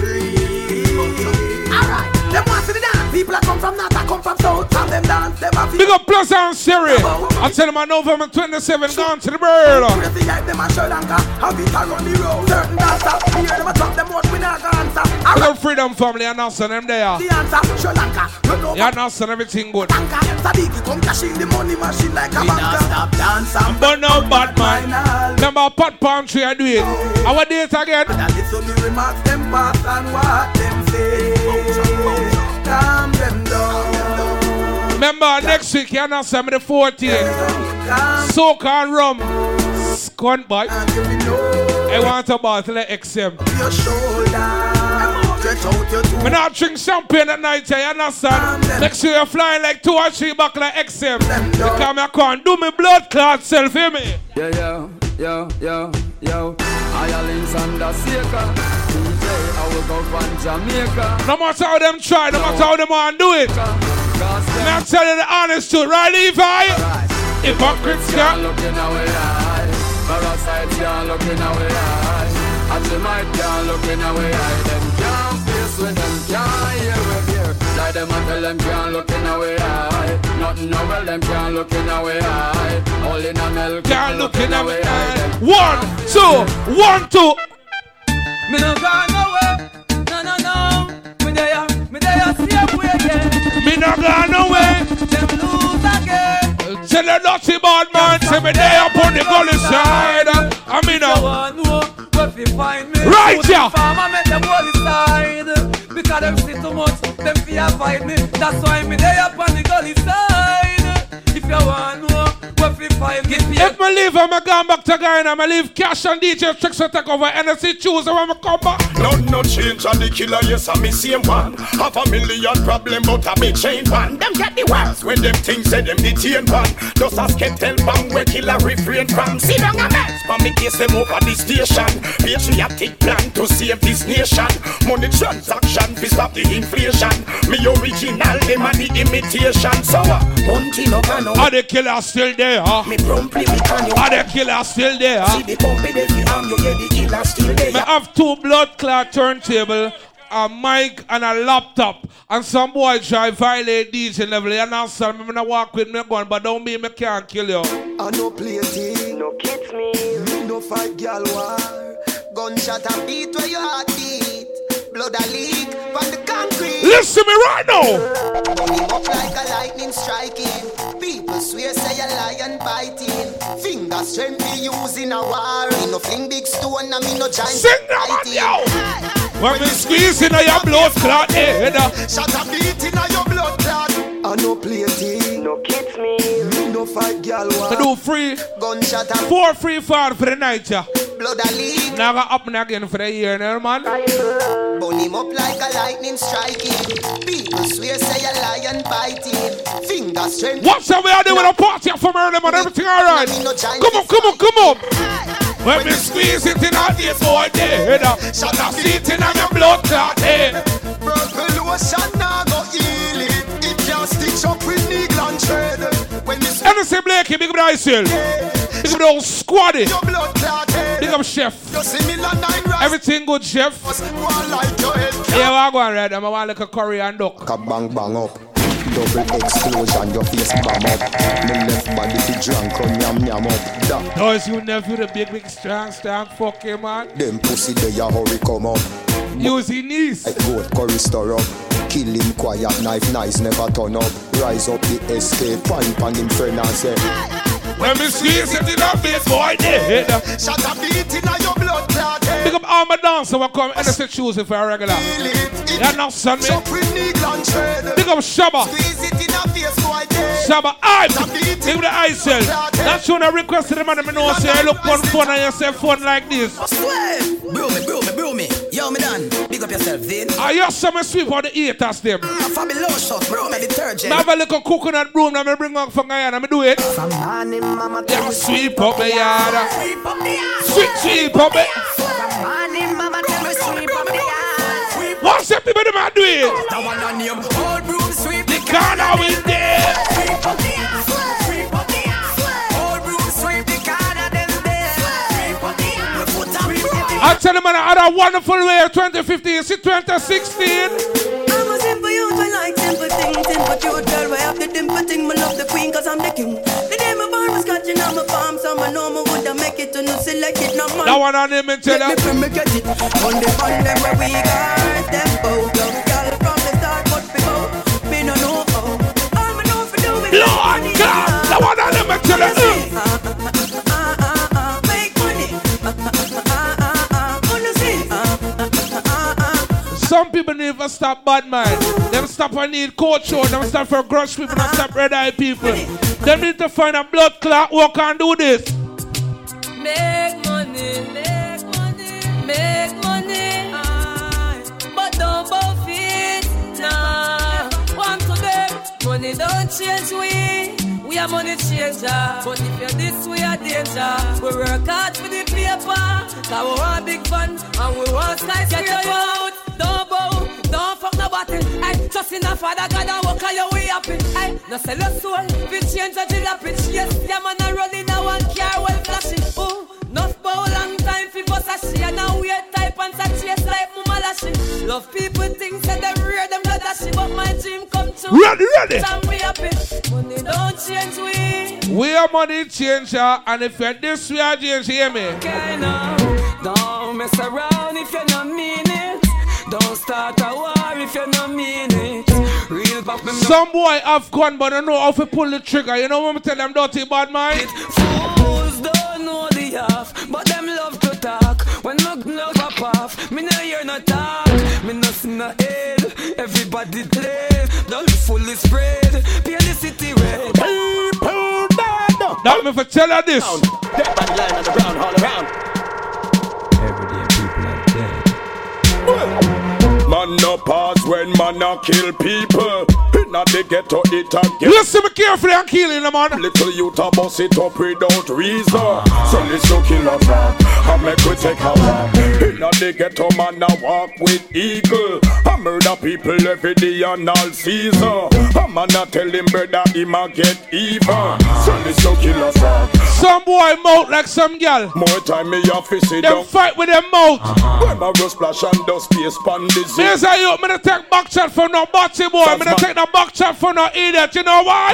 from north, that come from south, and them dance, them have Big up Plus and Siri. I tell him I November 27 gone to the bird. Crazy hype them a Sri Lanka Have it around the road Certain dancer Hear them a drop them out We not gonna answer Good freedom family, and Nelson, them there. The answer, Sri Lanka. Run over Yeah, Nelson, everything good. Sadiki come cashing the money machine like a banker. Stop dance and But no bad man. Remember pot palm tree I do it. Our date again. And listen me remarks them pass and what them say. Calm them down. Remember next week, you some of the 14th. Soak and rum. Scunt boy. I want a bottle of XM. Your shoulder. Me not drink champagne at night, you understand? Next year you're flying like two or three buckle of XM. Because me come do me blood clot self, hear me? Yeah, yeah, yo, yo, yo. Ireland's under Seeker. DJ, I will go from Jamaica. No matter how them try, no matter how them want do it. Me I tell you the honest truth, right Levi? Hypocrites can't look in our eye. Parasites can't look in our eye. Ajimite can't look in our eye. Them can't face with them can't hear with here. Like them and tell them can't look in our eye. Nothing no well them can't look in our eye. All in a milk Can't look in our eye. One, two, one, two. Me no gone nowhere. No, no, no. Me there, me there, same way again. Me no gone nowhere. Them lose again. Tell the dirty bad man, say me there up on the gully side. I mean, You uh, want know where fi find me? Right, yeah. Farmer make them all side because them see too much. Them fi avoid me. That's why me there up on the gully side. If you want know if me leave, I'm going back to Guyana. I leave cash and DJ tricks to take over NSC Tuesday when I come back. No, no change on the killer, yes, I'm the same one. Half a million problem, but a big chain one. Them get the worst when them things say them detain one. Just a skeptical bang where killer refrain from. See down a mess, but me case them over the station. Patriotic plan to save this nation. Money transaction, fi stop the inflation. Me original, them a the imitation. So, uh, one thing no can no. Are the killer still there? Huh? Me promptly me can you. Are the killer still there? See the pumpy they arm you, yeah, the killer still there. Me have two blood clot turntable, a mic and a laptop. And some boy try violate DJ level. You understand? Me me not walk with me gun, but don't mean me can't kill you. I no play team, no kids me. Me no fight gal war. Gunshot and beat where your heart beat. Blood a leak from the concrete. Listen to me right now. Money up like a lightning striking. People swear say a lion biting. Finger strength be using a war. Me no fling big stone and me no giant Sing them on. When me squeeze in your blood clot eh, head. Shot a beat in your blood clot. I no play team, no kids me. Me no fight gal war. I do free. Gunshot and Four free fall for the night, yeah. blood a leak. Now I up and again for the year, now, man. Burn him up like a lightning striking. People swear say a lion biting. Finger strength. What's up, we are doing a party from early, man. Everything alright. Come on, come on, come on. When me squeeze it in all this boy dead. Shut up, seat in your blood clot head. Purple lotion now go heal it. It can stitch up with needle and thread. When this Anderson Blakey, big up the ICL. Big up the whole squaddy. your blood clot head. Big up chef. You see me land nine rise. Everything good, chef. One like your. Yeah, I go on red. I'm a want like a curry and duck. Ka bang bang up. Double explosion, your face bam up. Me left body fi drunk, oh, run yam yam up. Oh. Da. Those you nephew, the big, big, strong, strong fucking man. Them pussy they a hurry come up. Use his knees. Like goat curry stir up. Kill him quiet, knife nice, never turn up. Rise up the escape, pipe and him friend and say. When me squeeze it in a face, boy dead. Shot a beat in your blood clot head. Big up all my dancers will come and say choose it for a regular. You understand me? Up with needle and thread. Big up Shabba. Squeeze it in a face, boy dead. Shabba, I Big up the eye cell. That's when I requested the man, I know, say, I look on fun and you say fun like this. Swear. Bro me, bro me, bro me. Yo, me done. Big up yourself, Vin. I just some sweep on the haters them. Fabulous shot, bro me detergent. I have a little coconut broom that I bring up from Guyana. I do it. From morning, mama Yeah, sweep up the yard. Sweep up the yard. Sweep, sweep up it. From morning, mama tell me sweep up the yard. What's up, people? Man, do it. That one on name. Old broom sweep. The corner with there. Sweep up the yard. tell them I had a wonderful way 2015. See 2016. I'm a simple youth, I like simple things. Simple cute girl, I have the dimple thing. I love the queen, cause I'm the king. The day my bar was catching on my palm, so I know would have make it to no select it. Not mine. That one on him tell them. Let me get it. On the on them we got them both. Young girl from the start, but before, me no know. All me know for doing Lord God, that one on him tell them. Some people never stop bad mind. Them stop and need coach show. Them stop for grudge people. Them stop red eye people. Them need to find a blood clot who can do this. Make money, make money, make money. Aye. But don't both it, nah. Want to beg, money don't change we. We are money changer. But if you're this, we are danger. We work hard for the paper. Cause we want big fun and we want skyscraper. Get out, don't fuck nobody. Hey, trust in a father God and walk on your way up it. Hey, no sell your soul, if change a jill up it. Yes, yeah man, I roll in a one car well flashing. Ooh, enough bow long time for she and now weird type and such chase like mama lashing. Love people think say them real, them blood dashy, but my dream come true. Ready, ready. Time we happy, money don't change we. We are money changer, and if you're this, we are change. Hear me? Okay, now, don't mess around if you're not mean it. Don't start a war if you not mean it. Real pop me Some boy have gun, but I know how to pull the trigger. You know what I'm tell them dirty bad mind? Fools don't know the half, but them love to talk. When no love pop off, me no hear no talk. Me no see no head. Everybody play, don't fully spread. Pay the city red. People bad. That me for tell her this. Dead by the line on the ground, all around. No pause when man no kill people. Inna the ghetto it a get. Listen me carefully and killing them man. Little youth a bust it up without reason. So this no kill a rap. I make we take a walk. Inna the ghetto man a walk with eagle. I murder people every day and all season. A man a tell him brother him a get even. So this no kill a rap. Some boy mouth like some gal. More time me to sit Them down. fight with them mouth. When my rust splash and dust face pan the zip. Here's how you, me to take back shot for no botty boy. Me to take the back shot for no idiot. You know why?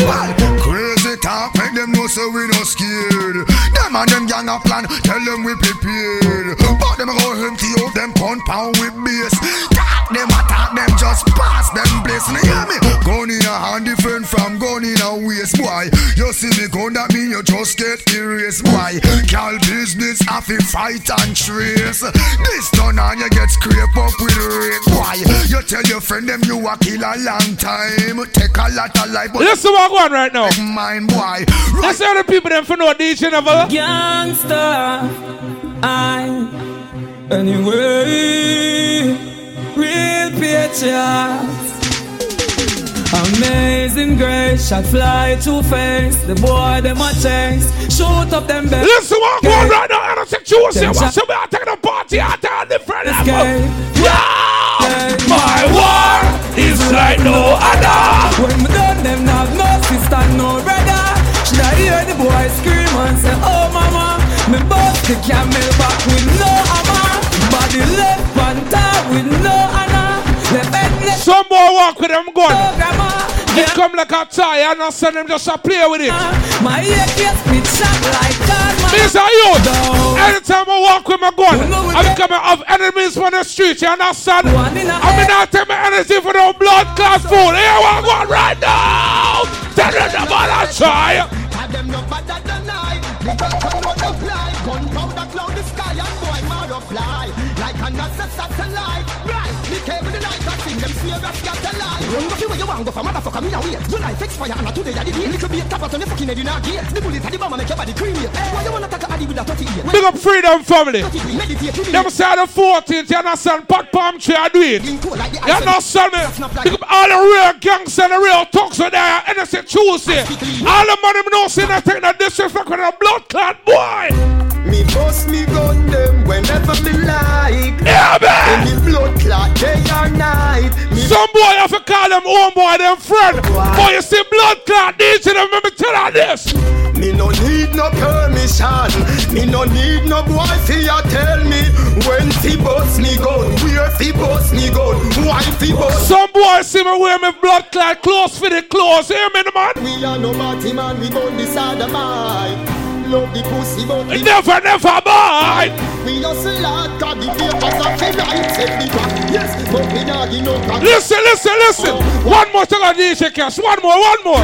Crazy talk, make them know so we no scared. Them and them gang a plan, tell them we prepared. But them go empty out them compound with bass. Talk them attack them, just pass them place. Now hear me? Gun in a hand different from gun in a waist, boy. You see me gun, that mean you just get erased, boy. Call business, have to fight and trace. This done and you get scrape up with rape, boy. You tell your friend them you a kill a long time. Take a lot of life, but Listen what I'm going right now. Mine boy. Let's see how the people them for know DJ never. Gangster, I anyway, real patriots. Amazing grace, shot fly to face. The boy them a chase, shoot up them bed. Listen what going on right now. I don't think you will say what's up. I take the party out there different level. Yeah, my war is like no other. When me done them have no sister, no brother. Should I hear the boy scream and say, Oh mama, me bust the camel back with no hammer. Body left panther with no honor. Left head left Some boy walk with them gun. They come like a tie and I send them just to play with it. My AK spit shot like. This are you. Anytime I walk with my gun, I become of enemies from the street. You understand? I mean, I take my energy for no blood clot food. Here we go right now. Tell them about a try. Them no better than I. Got to know fly. Gunpowder cloud the sky and boy mother fly. Like a NASA satellite. Right, me came with the light. I sing them smear a satellite. Run go where you want go for motherfucker me now wait. Your life expire and today I did it. Little bit tap out on the fucking head in a gear. The bullet at the bomb make your body creamy. Why you wanna take a addy with a 30 year? Big up Freedom Family. Meditate, Them say the 14th, you understand? Pot palm tree, I do it. You understand me? Big up all the real gangsters and the real thugs out there, innocent Tuesday. All the money me know see nothing that disrespect with a blood clot boy. Me bust me gun them whenever me like. Yeah, man. Any blood clot day or night. Me Some boy have to call them own boy, them friend. Boy, you see blood clot, them, let me tell you this. Me no need no permission. Me no need no boy fi ya tell me when fi bust me gun, where fi bust me gun, why fi bust. Some boy see me wear me blood clot clothes for the clothes. Hear me, the man? We are no party man, we gun this other mind. Love the pussy, but we Never, never mind. We hustle hard, cause the papers are fi right, set me back. Yes, but we not crack. Listen, listen, listen. Oh, one more thing on DJ Cash. One more, one more.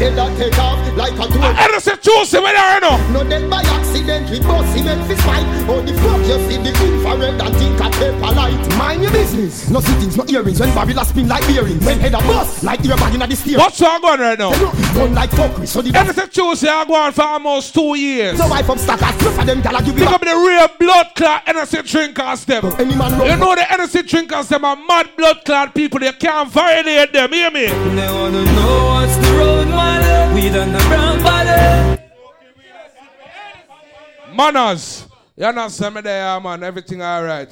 Head that take off, like a tool. I don't say choose him, I know. No dead by accident, we bust him and fist fight. Oh, the fuck you see the infrared and think a paper light. Mind your business. No sittings, no earrings. When Babylon spin like bearings. When head a bust like earbag in the steer. What's all going right now? Gun like fuckery. So the And it's a Tuesday, I go on for almost two years. So wife up stackers. Plus of them gala give Pick you up the real blood clot energy drinkers them. Any man You know the energy drinkers them are mad blood clot people. They can't violate them. Hear me? They wanna know what's the road, man. We done the brown body. Manners. You understand me there, man. Everything alright.